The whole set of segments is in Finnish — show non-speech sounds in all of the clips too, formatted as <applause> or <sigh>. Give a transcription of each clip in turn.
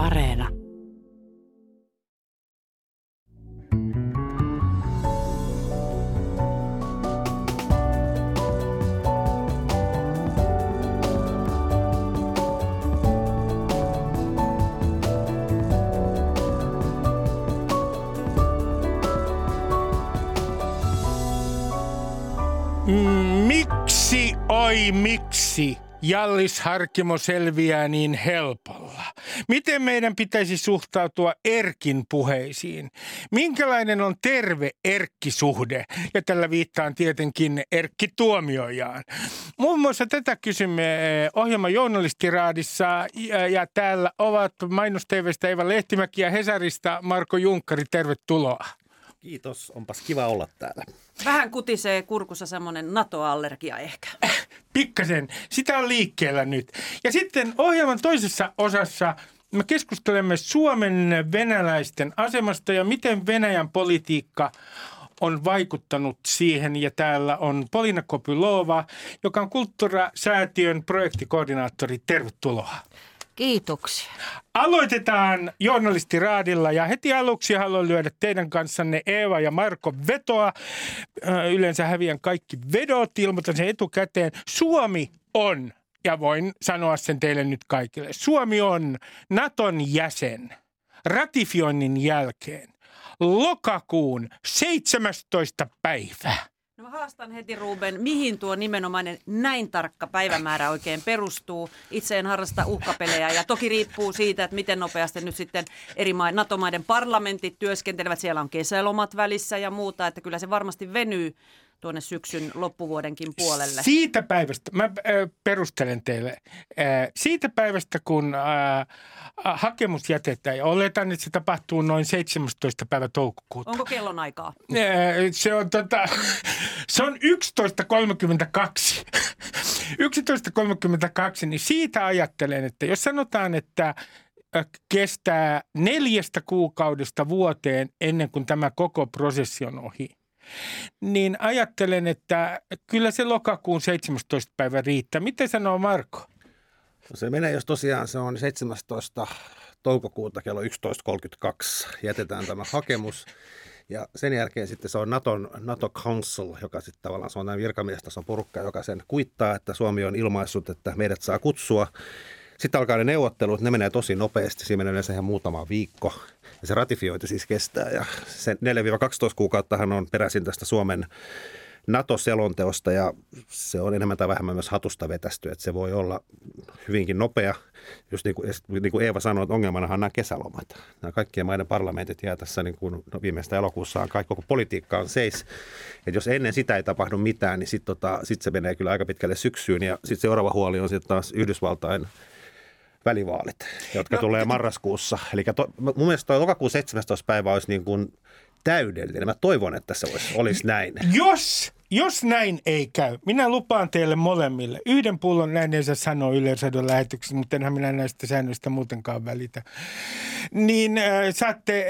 Areena. Miksi, oi miksi Jallis Harkimo selviää niin helpolla? Miten meidän pitäisi suhtautua Erkin puheisiin? Minkälainen on terve Erkkisuhde? Ja tällä viittaan tietenkin Erkki Tuomiojaan. Muun muassa tätä kysymme eh, ohjelman journalistiraadissa ja, täällä ovat mainos Eeva Lehtimäki ja Hesarista Marko Junkkari. Tervetuloa. Kiitos, onpas kiva olla täällä. Vähän kutisee kurkussa semmoinen NATO-allergia ehkä. <laughs> Pikkasen. Sitä on liikkeellä nyt. Ja sitten ohjelman toisessa osassa me keskustelemme Suomen venäläisten asemasta ja miten Venäjän politiikka on vaikuttanut siihen. Ja täällä on Polina Kopylova, joka on Kulttuurasäätiön projektikoordinaattori. Tervetuloa. Kiitoksia. Aloitetaan journalistiraadilla ja heti aluksi haluan lyödä teidän kanssanne Eeva ja Marko vetoa. Yleensä häviän kaikki vedot, ilmoitan sen etukäteen. Suomi on, ja voin sanoa sen teille nyt kaikille, Suomi on Naton jäsen ratifioinnin jälkeen lokakuun 17. päivää. No mä haastan heti Ruben, mihin tuo nimenomainen näin tarkka päivämäärä oikein perustuu. Itse en harrasta uhkapelejä ja toki riippuu siitä, että miten nopeasti nyt sitten eri ma- NATO-maiden parlamentit työskentelevät. Siellä on kesälomat välissä ja muuta, että kyllä se varmasti venyy tuonne syksyn loppuvuodenkin puolelle. Siitä päivästä, mä perustelen teille, siitä päivästä kun hakemus jätetään ja oletan, että se tapahtuu noin 17. päivä toukokuuta. Onko kellon aikaa? Äh, Se on, tota, <laughs> se on 11.32. 11.32, <laughs> niin siitä ajattelen, että jos sanotaan, että kestää neljästä kuukaudesta vuoteen ennen kuin tämä koko prosessi on ohi, niin ajattelen, että kyllä se lokakuun 17. päivä riittää. Miten sanoo Marko? No se menee, jos tosiaan se on 17. toukokuuta kello 11.32. Jätetään tämä hakemus. Ja sen jälkeen sitten se on Naton, NATO Council, joka sitten tavallaan se on näin virkamiestason porukka, joka sen kuittaa, että Suomi on ilmaissut, että meidät saa kutsua. Sitten alkaa ne neuvottelut, ne menee tosi nopeasti, siinä menee yleensä ihan muutama viikko. Ja se ratifiointi siis kestää ja se 4-12 kuukauttahan on peräisin tästä Suomen NATO-selonteosta ja se on enemmän tai vähemmän myös hatusta vetästy, että se voi olla hyvinkin nopea. Just niin kuin, niin kuin Eeva sanoi, että ongelmanahan on nämä kesälomat. Nämä kaikkien maiden parlamentit jää tässä niin kuin, no viimeistä elokuussa kaikki koko politiikka on seis. Et jos ennen sitä ei tapahdu mitään, niin sitten tota, sit se menee kyllä aika pitkälle syksyyn ja sitten seuraava huoli on sitten taas Yhdysvaltain välivaalit, jotka no, tulee marraskuussa. Eli to, mun mielestä lokakuun 17. päivä olisi niin kuin täydellinen. Mä toivon, että se olisi, olisi näin. Jos, jos näin ei käy, minä lupaan teille molemmille. Yhden pullon näin ei saa sanoa yleisödön lähetyksessä, mutta enhän minä näistä säännöistä muutenkaan välitä. Niin äh, saatte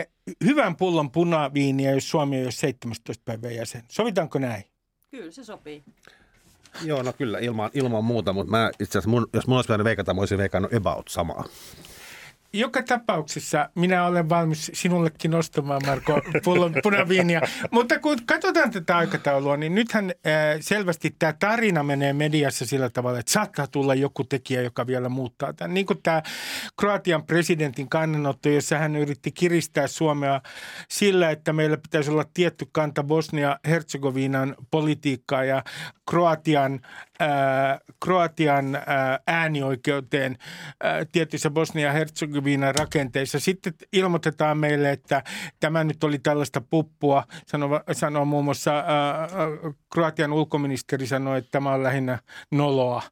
äh, hyvän pullon punaviiniä, jos Suomi on jo 17 päivän jäsen. Sovitaanko näin? Kyllä se sopii. Joo, no kyllä, ilman, ilman muuta, mutta mä itse asiassa, mun, jos mun olisi pitänyt veikata, mä olisin veikannut about samaa. Joka tapauksessa minä olen valmis sinullekin ostamaan, Marko, pullon. Mutta kun katsotaan tätä aikataulua, niin nythän selvästi tämä tarina menee mediassa sillä tavalla, että saattaa tulla joku tekijä, joka vielä muuttaa tämän. Niin kuin tämä Kroatian presidentin kannanotto, jossa hän yritti kiristää Suomea sillä, että meillä pitäisi olla tietty kanta Bosnia-Herzegovinan politiikkaa ja Kroatian, Kroatian äh, äänioikeuteen äh, tietyissä Bosnia-Herzegovinan rakenteissa. Sitten ilmoitetaan meille, että tämä nyt oli tällaista puppua. Sanoo, sanoo muun muassa äh, Kroatian ulkoministeri sanoi, että tämä on lähinnä noloa.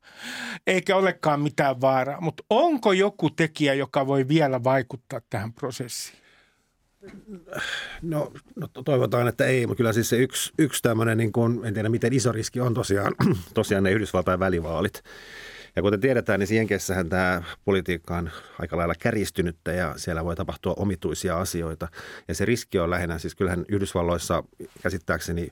Eikä olekaan mitään vaaraa. Mutta onko joku tekijä, joka voi vielä vaikuttaa tähän prosessiin? No, no toivotaan, että ei, mutta kyllä siis se yksi, yksi tämmöinen, niin kuin, en tiedä miten iso riski on tosiaan, <clears throat> tosiaan ne Yhdysvaltain välivaalit. Ja kuten tiedetään, niin Jenkessähän tämä politiikka on aika lailla kärjistynyttä ja siellä voi tapahtua omituisia asioita. Ja se riski on lähinnä, siis kyllähän Yhdysvalloissa käsittääkseni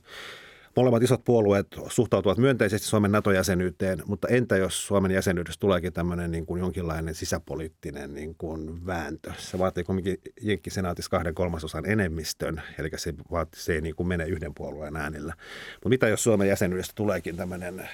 molemmat isot puolueet suhtautuvat myönteisesti Suomen NATO-jäsenyyteen, mutta entä jos Suomen jäsenyydestä tuleekin tämmöinen niin kuin jonkinlainen sisäpoliittinen niin kuin vääntö? Se vaatii kuitenkin Jenkki-senaatissa kahden kolmasosan enemmistön, eli se, vaatii, se ei niin kuin mene yhden puolueen äänillä. Mutta mitä jos Suomen jäsenyydestä tuleekin tämmöinen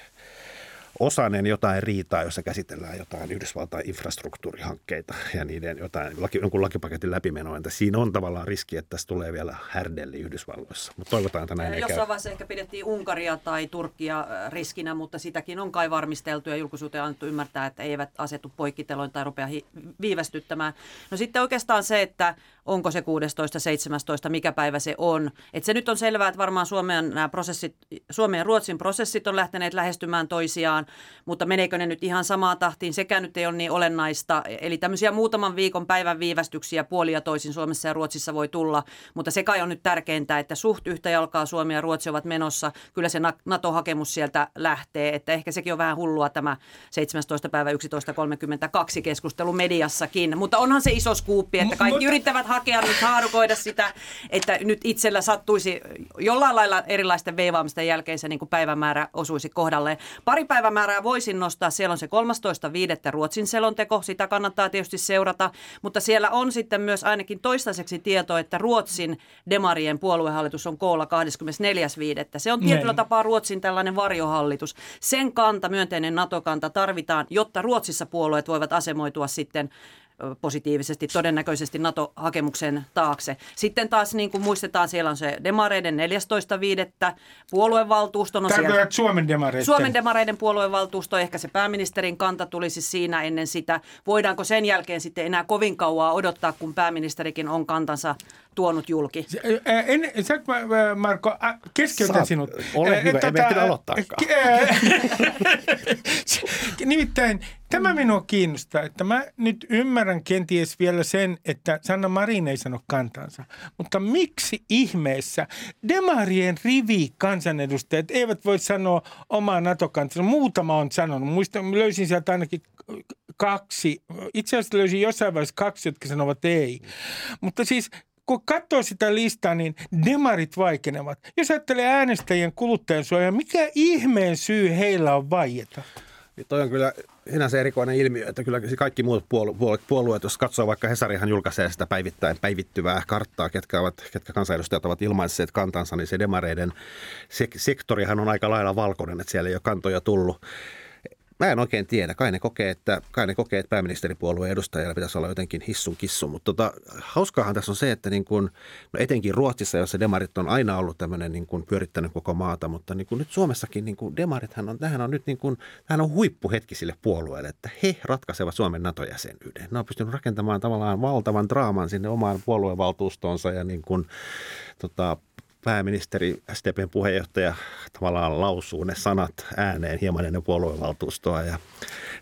osanen jotain riitaa, jossa käsitellään jotain Yhdysvaltain infrastruktuurihankkeita ja niiden jotain, laki, jonkun lakipaketin läpimenoa. Entä siinä on tavallaan riski, että tässä tulee vielä härdelli Yhdysvalloissa. Mutta toivotaan, että näin ei Jossain vaiheessa ehkä pidettiin Unkaria tai Turkkia riskinä, mutta sitäkin on kai varmisteltu ja julkisuuteen annettu ymmärtää, että eivät asetu poikkiteloin tai rupea hi- viivästyttämään. No sitten oikeastaan se, että onko se 16, 17, mikä päivä se on. Et se nyt on selvää, että varmaan Suomen, nämä prosessit, Suomen ja Ruotsin prosessit on lähteneet lähestymään toisiaan, mutta meneekö ne nyt ihan samaan tahtiin, sekä nyt ei ole niin olennaista. Eli tämmöisiä muutaman viikon päivän viivästyksiä puolia toisin Suomessa ja Ruotsissa voi tulla, mutta se kai on nyt tärkeintä, että suht yhtä jalkaa Suomi ja Ruotsi ovat menossa. Kyllä se NATO-hakemus sieltä lähtee, että ehkä sekin on vähän hullua tämä 17. päivä 11.32 keskustelu mediassakin, mutta onhan se iso skuuppi, että kaikki yrittävät hakea nyt haarukoida sitä, että nyt itsellä sattuisi jollain lailla erilaisten veivaamisten jälkeen se niin kuin päivämäärä osuisi kohdalleen. Pari päivämäärää voisin nostaa. Siellä on se 13.5. Ruotsin selonteko. Sitä kannattaa tietysti seurata. Mutta siellä on sitten myös ainakin toistaiseksi tieto, että Ruotsin demarien puoluehallitus on koolla 24.5. Se on tietyllä Näin. tapaa Ruotsin tällainen varjohallitus. Sen kanta, myönteinen NATO-kanta tarvitaan, jotta Ruotsissa puolueet voivat asemoitua sitten positiivisesti todennäköisesti NATO-hakemuksen taakse. Sitten taas niin kuin muistetaan, siellä on se demareiden 14.5. puoluevaltuusto. No siellä, Suomen demareiden? Suomen demareiden puoluevaltuusto, ehkä se pääministerin kanta tulisi siinä ennen sitä. Voidaanko sen jälkeen sitten enää kovin kauaa odottaa, kun pääministerikin on kantansa tuonut julki. En, sä, Marko, keskeytän Saat, sinut. Ole hyvä, tota, en aloittaa. <laughs> Nimittäin tämä minua kiinnostaa, että mä nyt ymmärrän kenties vielä sen, että Sanna Marin ei sano kantansa. Mutta miksi ihmeessä Demarien rivi kansanedustajat eivät voi sanoa omaa NATO-kantansa? Muutama on sanonut. Muistan, löysin sieltä ainakin kaksi. Itse asiassa löysin jossain vaiheessa kaksi, jotka sanovat ei. Mutta siis kun katsoo sitä listaa, niin demarit vaikenevat. Jos ajattelee äänestäjien kuluttajansuojaa, mikä ihmeen syy heillä on vaieta? Niin toi on kyllä sinänsä erikoinen ilmiö, että kyllä kaikki muut puolueet, puolueet, jos katsoo vaikka Hesarihan julkaisee sitä päivittäin päivittyvää karttaa, ketkä, ovat, ketkä kansanedustajat ovat ilmaisseet kantansa, niin se demareiden sektorihan on aika lailla valkoinen, että siellä ei ole kantoja tullut. Mä en oikein tiedä. Kai ne kokee, että, kai ne kokee, että pääministeripuolueen edustajalla pitäisi olla jotenkin hissun kissu. Mutta tota, hauskaahan tässä on se, että niin kun, no etenkin Ruotsissa, jossa demarit on aina ollut tämmöinen niin kun pyörittänyt koko maata, mutta niin kun nyt Suomessakin niin kun demarithan on, tähän on nyt niin kun, tähän on huippuhetki sille puolueelle, että he ratkaisevat Suomen NATO-jäsenyyden. Ne on pystynyt rakentamaan tavallaan valtavan draaman sinne omaan puoluevaltuustonsa ja niin kun, tota, pääministeri, SDPn puheenjohtaja tavallaan lausuu ne sanat ääneen hieman ennen puoluevaltuustoa. Ja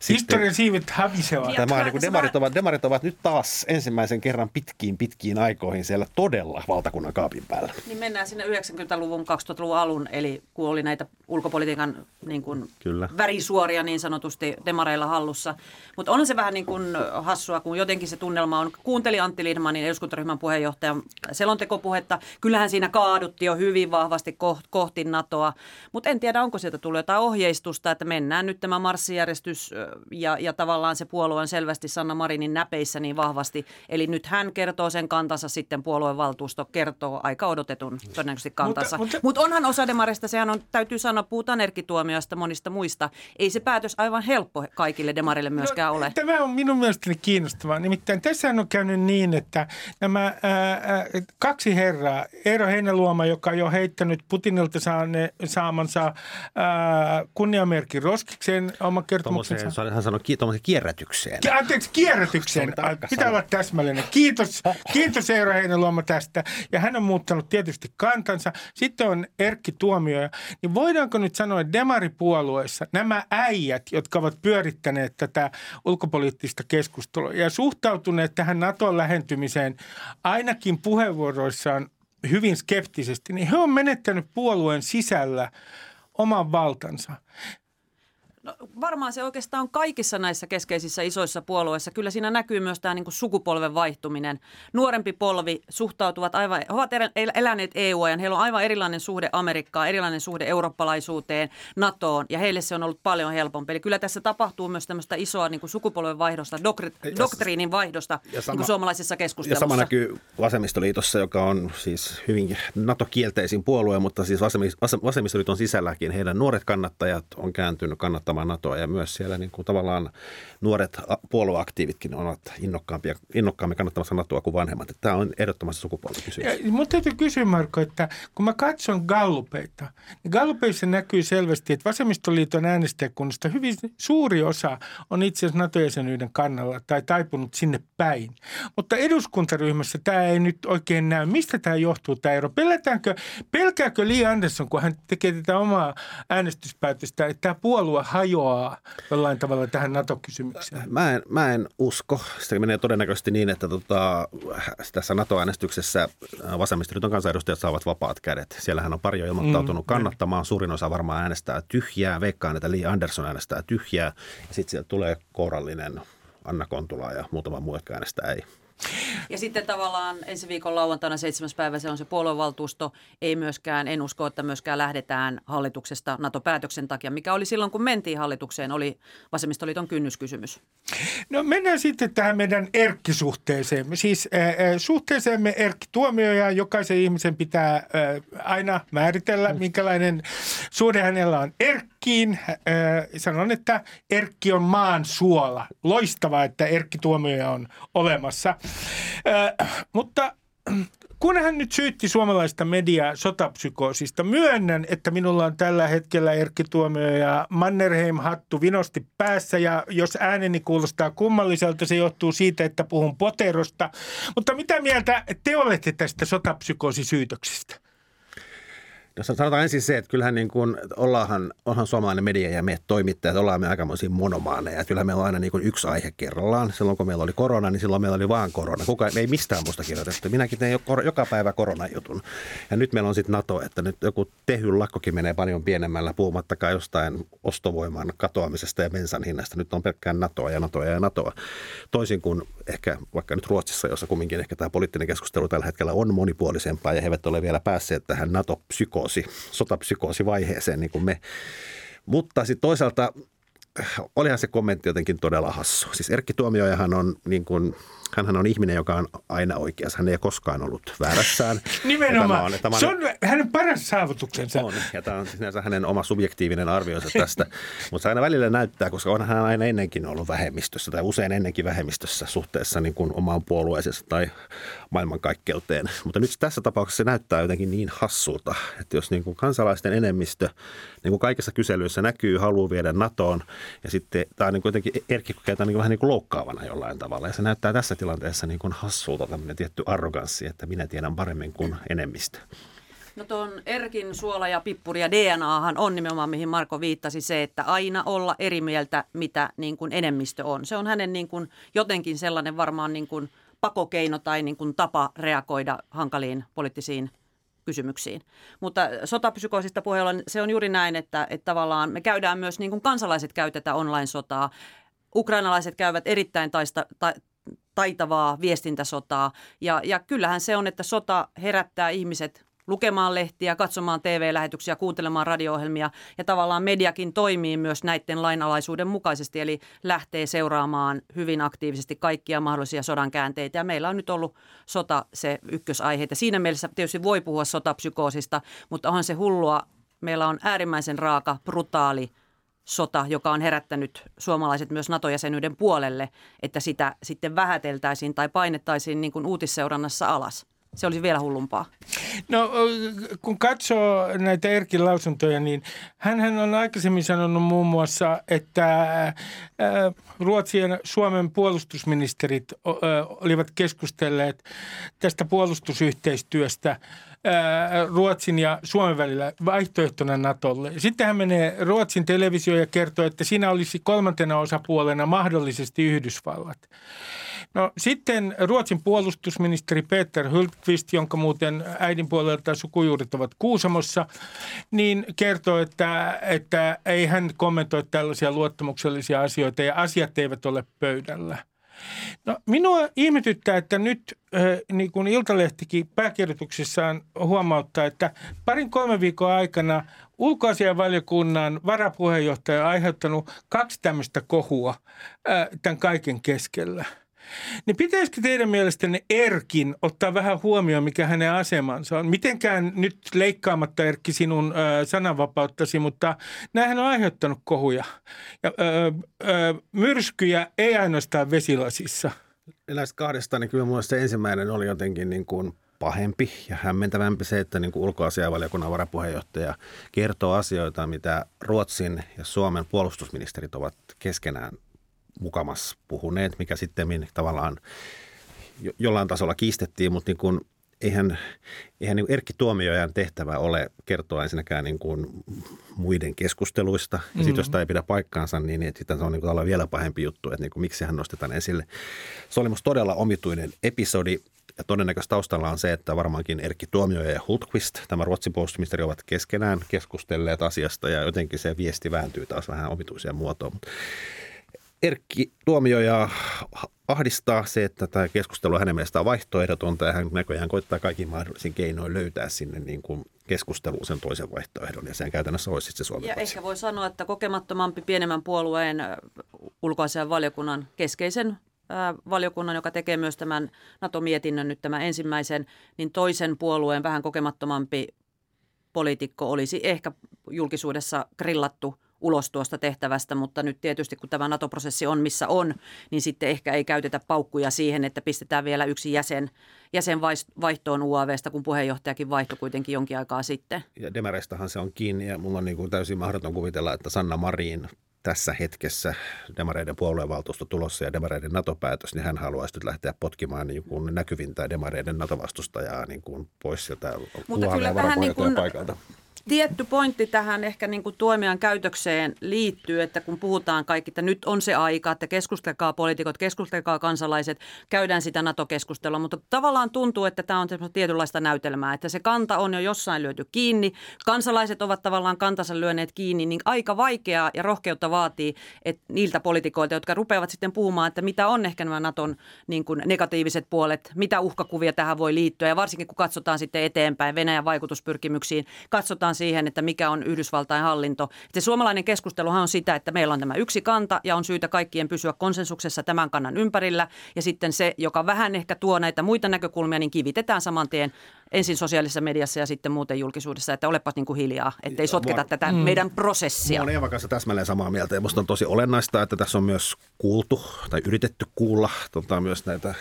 Historian siivet hävisevät. Tämä on, niin kuin demarit, ovat, demarit ovat nyt taas ensimmäisen kerran pitkiin pitkiin aikoihin siellä todella valtakunnan kaapin päällä. Niin mennään sinne 90-luvun, 2000-luvun alun, eli kun oli näitä ulkopolitiikan niin kuin Kyllä. värisuoria niin sanotusti demareilla hallussa. Mutta on se vähän niin kuin hassua, kun jotenkin se tunnelma on. Kuunteli Antti Lindmanin eduskuntaryhmän puheenjohtajan selontekopuhetta. Kyllähän siinä kaadutti jo hyvin vahvasti kohti NATOa, mutta en tiedä, onko sieltä tullut jotain ohjeistusta, että mennään nyt tämä marssijärjestys ja, ja tavallaan se puolue on selvästi Sanna Marinin näpeissä niin vahvasti. Eli nyt hän kertoo sen kantansa, sitten puolueen valtuusto kertoo aika odotetun todennäköisesti kantansa. Mutta, mutta... Mut onhan osa demarista, sehän on, täytyy sanoa, puhutaan erkituomioista monista muista. Ei se päätös aivan helppo kaikille demarille myöskään no, ole. Tämä on minun mielestäni kiinnostavaa. Nimittäin tässä on käynyt niin, että nämä ää, kaksi herraa, Eero Heinäluoma, joka on jo heittänyt Putinilta saane, saamansa ää, kunniamerkin roskikseen oma kertomuksensa hän sanoi tuommoisen kierrätykseen. Anteeksi, kierrätykseen. Pitää olla täsmällinen. Kiitos, kiitos Eero Heinäluoma tästä. Ja hän on muuttanut tietysti kantansa. Sitten on Erkki Tuomio. Niin voidaanko nyt sanoa, että demaripuolueessa nämä äijät, jotka ovat pyörittäneet tätä ulkopoliittista keskustelua ja suhtautuneet tähän Naton lähentymiseen ainakin puheenvuoroissaan hyvin skeptisesti, niin he on menettänyt puolueen sisällä oman valtansa. Varmaan se oikeastaan on kaikissa näissä keskeisissä isoissa puolueissa. Kyllä siinä näkyy myös tämä niin kuin sukupolven vaihtuminen. Nuorempi polvi suhtautuvat aivan, he ovat eläneet EU-ajan, heillä on aivan erilainen suhde Amerikkaan, erilainen suhde eurooppalaisuuteen, NATOon ja heille se on ollut paljon helpompi. Eli kyllä tässä tapahtuu myös tämmöistä isoa niin kuin sukupolven vaihdosta, doktri- doktriinin vaihdosta ja sama, niin kuin suomalaisessa keskustelussa. Ja sama näkyy vasemmistoliitossa, joka on siis hyvin NATO-kielteisin puolue, mutta siis vasemmistoliiton sisälläkin heidän nuoret kannattajat on kääntynyt kannattamaan NATOa ja myös siellä niin kuin tavallaan nuoret puolueaktiivitkin ovat innokkaampia, innokkaammin kannattamassa NATOa kuin vanhemmat. Tämä on ehdottomasti sukupuolikysymys. Mutta täytyy kysyä Marko, että kun mä katson gallupeita, niin gallupeissa näkyy selvästi, että vasemmistoliiton äänestäjäkunnasta hyvin suuri osa on itse asiassa NATO-jäsenyyden kannalla tai taipunut sinne päin. Mutta eduskuntaryhmässä tämä ei nyt oikein näy. Mistä tämä johtuu tämä ero? Pelätäänkö, pelkääkö Li Andersson, kun hän tekee tätä omaa äänestyspäätöstä, että tämä puolue hajoaa jollain tavalla tähän NATO-kysymykseen? Mä en, mä en usko. Se menee todennäköisesti niin, että tota, tässä NATO-äänestyksessä vasemmistoliiton kansanedustajat saavat vapaat kädet. Siellähän on pari jo ilmoittautunut mm, kannattamaan. Suurin osa varmaan äänestää tyhjää. Veikkaan, että Li Andersson äänestää tyhjää. Ja sitten sieltä tulee kourallinen Anna Kontula ja muutama muu, jotka äänestää ei. Ja sitten tavallaan ensi viikon lauantaina 7. päivä se on se puoluevaltuusto. Ei myöskään, en usko, että myöskään lähdetään hallituksesta NATO-päätöksen takia, mikä oli silloin, kun mentiin hallitukseen, oli vasemmistoliiton kynnyskysymys. No mennään sitten tähän meidän erkkisuhteeseemme. Siis äh, suhteeseemme Erkki Tuomioja, jokaisen ihmisen pitää äh, aina määritellä, minkälainen suhde hänellä on Erkkiin. Äh, sanon, että Erkki on maan suola. Loistavaa, että Erkki Tuomioja on olemassa. Mutta kun hän nyt syytti suomalaista mediaa sotapsykoosista, myönnän, että minulla on tällä hetkellä Erkki Tuomio ja Mannerheim-hattu vinosti päässä ja jos ääneni kuulostaa kummalliselta, se johtuu siitä, että puhun poterosta. Mutta mitä mieltä te olette tästä sotapsykoosisyytöksestä? No sanotaan ensin se, että kyllähän niin kuin, ollaanhan, onhan suomalainen media ja me toimittajat, ollaan me aikamoisia monomaaneja. Kyllä meillä on aina niin kuin yksi aihe kerrallaan. Silloin kun meillä oli korona, niin silloin meillä oli vaan korona. Kuka, me ei mistään muusta kirjoitettu. Minäkin tein joka päivä koronajutun. Ja nyt meillä on sitten NATO, että nyt joku tehyn lakkokin menee paljon pienemmällä, puhumattakaan jostain ostovoiman katoamisesta ja bensan hinnasta. Nyt on pelkkään NATOa ja NATOa ja NATOa. Toisin kuin ehkä vaikka nyt Ruotsissa, jossa kumminkin ehkä tämä poliittinen keskustelu tällä hetkellä on monipuolisempaa ja he eivät ole vielä päässeet tähän NATO-psykoosi, sotapsykoosivaiheeseen niin kuin me. Mutta sitten toisaalta olihan se kommentti jotenkin todella hassu. Siis Erkki Tuomiojahan on niin kuin, hänhän on ihminen, joka on aina oikeassa. Hän ei ole koskaan ollut väärässään. <laughs> Nimenomaan. Tämä on, tämä on, se on hänen paras saavutuksensa. On, ja tämä on sinänsä hänen oma subjektiivinen arvionsa tästä. Mutta se aina välillä näyttää, koska on hän aina ennenkin ollut vähemmistössä tai usein ennenkin vähemmistössä suhteessa niin kuin omaan puolueeseensa tai maailmankaikkeuteen. Mutta nyt tässä tapauksessa se näyttää jotenkin niin hassulta, että jos niin kuin kansalaisten enemmistö niin kuin kaikissa kyselyissä näkyy halu viedä NATOon ja sitten tämä niin kuitenkin Erkki kokee niin vähän niin kuin loukkaavana jollain tavalla ja se näyttää tässä tilanteessa niin kuin hassulta tämmöinen tietty arroganssi, että minä tiedän paremmin kuin enemmistö. No tuon Erkin suola ja pippuri ja DNAhan on nimenomaan, mihin Marko viittasi, se, että aina olla eri mieltä, mitä niin kuin enemmistö on. Se on hänen niin kuin jotenkin sellainen varmaan niin kuin pakokeino tai niin kuin tapa reagoida hankaliin poliittisiin kysymyksiin. Mutta sotapsykoosista puheella se on juuri näin, että, että tavallaan me käydään myös niin kuin kansalaiset käy tätä online-sotaa. Ukrainalaiset käyvät erittäin taista, ta, taitavaa viestintäsotaa ja, ja kyllähän se on, että sota herättää ihmiset lukemaan lehtiä, katsomaan TV-lähetyksiä, kuuntelemaan radio-ohjelmia ja tavallaan mediakin toimii myös näiden lainalaisuuden mukaisesti, eli lähtee seuraamaan hyvin aktiivisesti kaikkia mahdollisia sodan käänteitä. Ja meillä on nyt ollut sota se ykkösaihe. Ja siinä mielessä tietysti voi puhua sotapsykoosista, mutta onhan se hullua. Meillä on äärimmäisen raaka, brutaali sota, joka on herättänyt suomalaiset myös NATO-jäsenyyden puolelle, että sitä sitten vähäteltäisiin tai painettaisiin niin kuin uutisseurannassa alas. Se olisi vielä hullumpaa. No kun katsoo näitä Erkin lausuntoja, niin hän on aikaisemmin sanonut muun muassa, että Ruotsin ja Suomen puolustusministerit olivat keskustelleet tästä puolustusyhteistyöstä Ruotsin ja Suomen välillä vaihtoehtona Natolle. Sitten hän menee Ruotsin televisio ja kertoo, että siinä olisi kolmantena osapuolena mahdollisesti Yhdysvallat. No sitten Ruotsin puolustusministeri Peter Hultqvist, jonka muuten äidin puolelta sukujuuret ovat Kuusamossa, niin kertoo, että, että ei hän kommentoi tällaisia luottamuksellisia asioita ja asiat eivät ole pöydällä. No, minua ihmetyttää, että nyt niin kuin Iltalehtikin pääkirjoituksessaan huomauttaa, että parin kolme viikon aikana ulkoasianvaliokunnan varapuheenjohtaja on aiheuttanut kaksi tämmöistä kohua tämän kaiken keskellä – niin pitäisikö teidän mielestänne Erkin ottaa vähän huomioon, mikä hänen asemansa on? Mitenkään nyt leikkaamatta Erkki sinun ö, sananvapauttasi, mutta näähän on aiheuttanut kohuja. Ja, ö, ö, myrskyjä ei ainoastaan vesilasissa. Näistä kahdesta, niin kyllä minusta se ensimmäinen oli jotenkin niin kuin pahempi ja hämmentävämpi se, että niin kuin ulkoasiavaliokunnan varapuheenjohtaja kertoo asioita, mitä Ruotsin ja Suomen puolustusministerit ovat keskenään mukamas puhuneet, mikä sitten tavallaan jollain tasolla kiistettiin, mutta niin kuin, eihän, eihän niin Erkki Tuomiojan tehtävä ole kertoa ensinnäkään niin kuin muiden keskusteluista. Ja sitten mm-hmm. jos tämä ei pidä paikkaansa, niin, niin sitten se on niin kuin vielä pahempi juttu, että niin kuin, miksi hän nostetaan esille. Se oli musta todella omituinen episodi. Ja todennäköisesti taustalla on se, että varmaankin Erkki Tuomioja ja Hultqvist, tämä Ruotsin puolustusministeri, ovat keskenään keskustelleet asiasta ja jotenkin se viesti vääntyy taas vähän omituiseen muotoon. Erkki Tuomioja ahdistaa se, että tämä keskustelu hänen mielestään on vaihtoehdotonta ja hän näköjään koittaa kaikki mahdollisin keinoin löytää sinne niin kuin keskusteluun sen toisen vaihtoehdon ja sen käytännössä olisi se Suomen Ja patsi. ehkä voi sanoa, että kokemattomampi pienemmän puolueen ulkoasian valiokunnan keskeisen valiokunnan, joka tekee myös tämän NATO-mietinnön nyt tämän ensimmäisen, niin toisen puolueen vähän kokemattomampi poliitikko olisi ehkä julkisuudessa grillattu – ulos tuosta tehtävästä, mutta nyt tietysti kun tämä NATO-prosessi on missä on, niin sitten ehkä ei käytetä paukkuja siihen, että pistetään vielä yksi jäsen, jäsen vaihtoon UAVsta, kun puheenjohtajakin vaihtoi kuitenkin jonkin aikaa sitten. Ja Demareistahan se on kiinni ja mulla on niin kuin täysin mahdoton kuvitella, että Sanna Marin tässä hetkessä demareiden puoluevaltuusto tulossa ja demareiden NATO-päätös, niin hän haluaisi nyt lähteä potkimaan niin kuin näkyvintä demareiden NATO-vastustajaa niin kuin pois sieltä Mutta kyllä vähän niin kuin, paikalta tietty pointti tähän ehkä niin kuin tuomian käytökseen liittyy, että kun puhutaan kaikki, että nyt on se aika, että keskustelkaa poliitikot, keskustelkaa kansalaiset, käydään sitä NATO-keskustelua, mutta tavallaan tuntuu, että tämä on tietynlaista näytelmää, että se kanta on jo jossain lyöty kiinni, kansalaiset ovat tavallaan kantansa lyöneet kiinni, niin aika vaikeaa ja rohkeutta vaatii että niiltä poliitikoilta, jotka rupeavat sitten puhumaan, että mitä on ehkä nämä NATOn niin kuin negatiiviset puolet, mitä uhkakuvia tähän voi liittyä. Ja varsinkin kun katsotaan sitten eteenpäin Venäjän vaikutuspyrkimyksiin, katsotaan siihen, että mikä on Yhdysvaltain hallinto. Se suomalainen keskusteluhan on sitä, että meillä on tämä yksi kanta ja on syytä kaikkien pysyä konsensuksessa tämän kannan ympärillä. Ja sitten se, joka vähän ehkä tuo näitä muita näkökulmia, niin kivitetään saman tien ensin sosiaalisessa mediassa ja sitten muuten julkisuudessa, että olepas niin kuin hiljaa, ettei sotketa tätä mm. meidän prosessia. Mä Eeva kanssa täsmälleen samaa mieltä ja minusta on tosi olennaista, että tässä on myös kuultu tai yritetty kuulla tota, myös näitä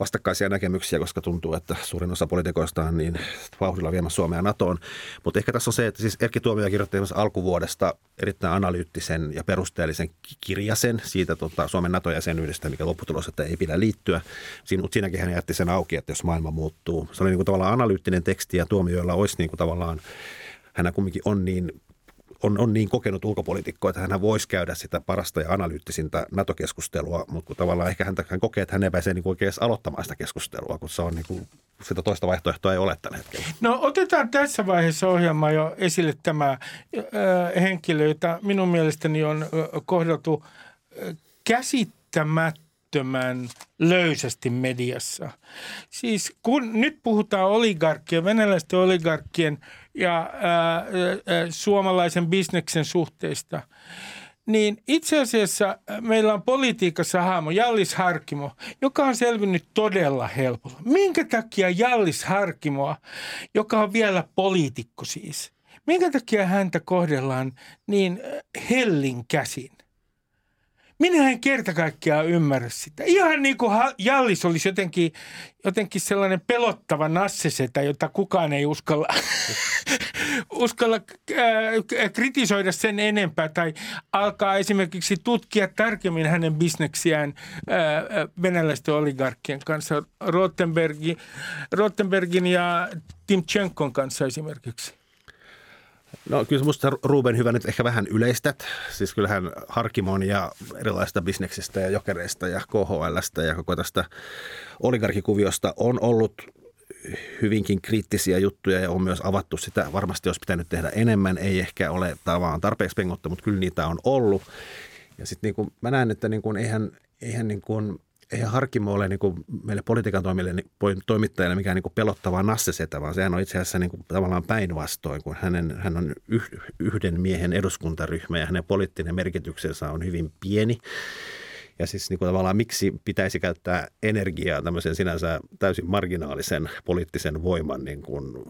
vastakkaisia näkemyksiä, koska tuntuu, että suurin osa poliitikoista on niin vauhdilla viemässä Suomea NATOon. Mutta ehkä tässä on se, että siis Erkki Tuomio kirjoitti alkuvuodesta erittäin analyyttisen ja perusteellisen kirjasen siitä tota, Suomen NATO-jäsenyydestä, mikä lopputulos, että ei pidä liittyä. Siin, mutta siinäkin hän jätti sen auki, että jos maailma muuttuu. Se oli niin kuin tavallaan analyyttinen teksti ja tuomioilla olisi niin kuin tavallaan hän kumminkin on niin on, on niin kokenut ulkopolitiikko, että hän voisi käydä sitä parasta ja analyyttisintä NATO-keskustelua, mutta tavallaan ehkä hän, kokee, että hän ei pääse niin oikein edes aloittamaan sitä keskustelua, kun se on niin kuin, sitä toista vaihtoehtoa ei ole tällä hetkellä. No otetaan tässä vaiheessa ohjelma jo esille tämä äh, henkilö, jota minun mielestäni on kohdeltu käsittämättä äärettömän löysästi mediassa. Siis kun nyt puhutaan oligarkkien, venäläisten oligarkkien ja ää, ää, suomalaisen bisneksen suhteista, niin itse asiassa meillä on politiikassa hahmo Jallis Harkimo, joka on selvinnyt todella helpolla. Minkä takia Jallis Harkimoa, joka on vielä poliitikko siis, minkä takia häntä kohdellaan niin hellin käsin? Minä en kerta kaikkiaan ymmärrä sitä. Ihan niin kuin Jallis olisi jotenkin, jotenkin sellainen pelottava nassesetä, jota kukaan ei uskalla, <laughs> uskalla äh, kritisoida sen enempää tai alkaa esimerkiksi tutkia tarkemmin hänen bisneksiään äh, venäläisten oligarkkien kanssa, Rottenbergin, Rottenbergin ja Timchenkon kanssa esimerkiksi. No kyllä musta Ruben hyvä nyt ehkä vähän yleistät. Siis kyllähän Harkimon ja erilaisista bisneksistä ja jokereista ja KHLstä ja koko tästä oligarkikuviosta on ollut hyvinkin kriittisiä juttuja ja on myös avattu sitä. Varmasti olisi pitänyt tehdä enemmän. Ei ehkä ole tavallaan tarpeeksi pengotta, mutta kyllä niitä on ollut. Ja sitten niin mä näen, että niin kuin eihän, eihän niin kuin eihän Harkimo ole niin kuin meille politiikan toimille, niin toimittajille mikään niin kuin pelottava nassesetä, vaan sehän on itse asiassa niin kuin tavallaan päinvastoin, kun hänen, hän on yhden miehen eduskuntaryhmä ja hänen poliittinen merkityksensä on hyvin pieni. Ja siis niin kuin tavallaan miksi pitäisi käyttää energiaa tämmöisen sinänsä täysin marginaalisen poliittisen voiman niin kuin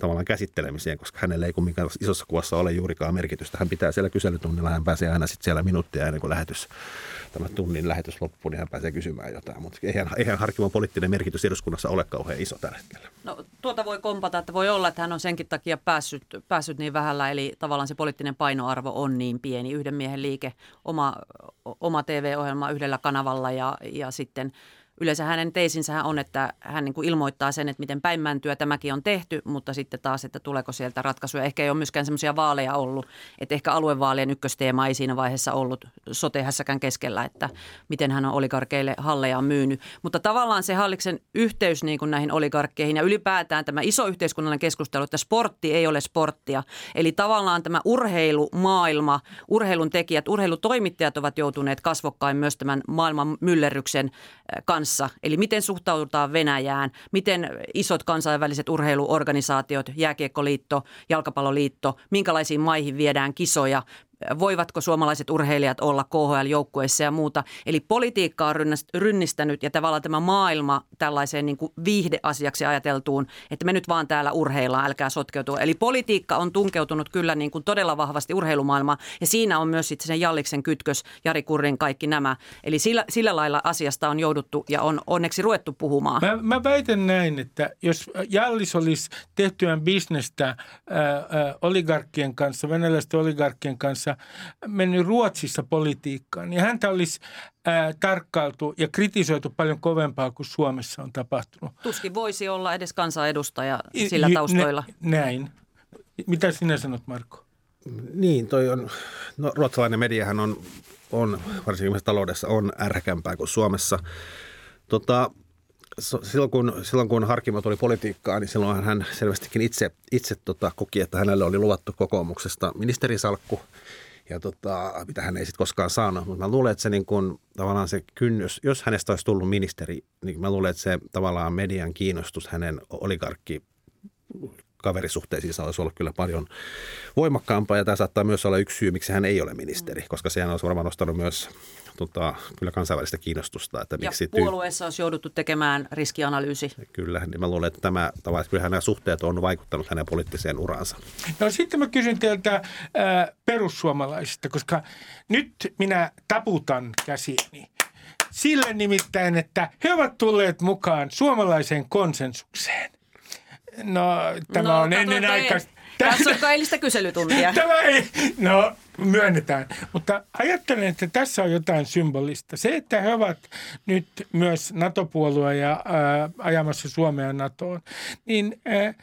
tavallaan käsittelemiseen, koska hänellä ei kumminkaan isossa kuvassa ole juurikaan merkitystä. Hän pitää siellä kyselytunnilla, hän pääsee aina sitten siellä minuuttia ennen kuin lähetys, tämä tunnin lähetys loppuu, niin hän pääsee kysymään jotain. Mutta eihän, eihän Harkimon poliittinen merkitys eduskunnassa ole kauhean iso tällä hetkellä. No, tuota voi kompata, että voi olla, että hän on senkin takia päässyt, päässyt niin vähällä, eli tavallaan se poliittinen painoarvo on niin pieni. Yhden miehen liike, oma, oma TV-ohjelma yhdellä kanavalla ja, ja sitten – yleensä hänen teisinsä on, että hän niin kuin ilmoittaa sen, että miten päinmäntyä tämäkin on tehty, mutta sitten taas, että tuleeko sieltä ratkaisuja. Ehkä ei ole myöskään semmoisia vaaleja ollut, että ehkä aluevaalien ykkösteema ei siinä vaiheessa ollut sotehässäkään keskellä, että miten hän on oligarkeille halleja myynyt. Mutta tavallaan se Halliksen yhteys niin kuin näihin oligarkkeihin ja ylipäätään tämä iso yhteiskunnallinen keskustelu, että sportti ei ole sporttia. Eli tavallaan tämä urheilumaailma, urheilun tekijät, urheilutoimittajat ovat joutuneet kasvokkain myös tämän maailman myllerryksen kanssa kanssa. Eli miten suhtaudutaan Venäjään, miten isot kansainväliset urheiluorganisaatiot, jääkiekkoliitto, jalkapalloliitto, minkälaisiin maihin viedään kisoja, voivatko suomalaiset urheilijat olla KHL-joukkueissa ja muuta. Eli politiikka on rynnistänyt ja tavallaan tämä maailma tällaiseen niin kuin viihdeasiaksi ajateltuun, että me nyt vaan täällä urheillaan, älkää sotkeutua. Eli politiikka on tunkeutunut kyllä niin kuin todella vahvasti urheilumaailmaan ja siinä on myös sitten sen Jalliksen kytkös, Jari Kurrin kaikki nämä. Eli sillä, sillä lailla asiasta on jouduttu ja on onneksi ruvettu puhumaan. Mä, mä väitän näin, että jos Jallis olisi tehtyään bisnestä ää, ää, oligarkkien kanssa, venäläisten oligarkkien kanssa, mennyt Ruotsissa politiikkaan, niin häntä olisi ää, tarkkailtu ja kritisoitu paljon kovempaa kuin Suomessa on tapahtunut. Tuskin voisi olla edes kansanedustaja sillä taustoilla. Nä, näin. Mitä sinä sanot, Marko? Niin, toi on, no, ruotsalainen mediahan on, on varsinkin taloudessa on ärhäkämpää kuin Suomessa. Tota, silloin kun, silloin kun Harkimo tuli politiikkaan, niin silloin hän selvästikin itse, itse tota, koki, että hänelle oli luvattu kokoomuksesta ministerisalkku – ja tota, mitä hän ei sitten koskaan saanut. Mutta mä luulen, että se niin kun, tavallaan se kynnys, jos hänestä olisi tullut ministeri, niin mä luulen, että se tavallaan median kiinnostus hänen oligarkki kaverisuhteisiinsa olisi ollut kyllä paljon voimakkaampaa. Ja tämä saattaa myös olla yksi syy, miksi hän ei ole ministeri, koska sehän olisi varmaan nostanut myös tota, kyllä kansainvälistä kiinnostusta. Että ja miksi puolueessa ty- olisi jouduttu tekemään riskianalyysi. Kyllä, niin mä luulen, että tämä, tavallaan, että kyllähän nämä suhteet on vaikuttanut hänen poliittiseen uraansa. No sitten mä kysyn teiltä äh, perussuomalaisista, koska nyt minä taputan käsiini. Sille nimittäin, että he ovat tulleet mukaan suomalaiseen konsensukseen. No, tämä no, on ennen aikaista. Katsoitko eilistä kyselytuntia? <laughs> Tämä ei, no myönnetään. Mutta ajattelen, että tässä on jotain symbolista. Se, että he ovat nyt myös NATO-puolue ja ää, ajamassa Suomea NATOon, niin ää,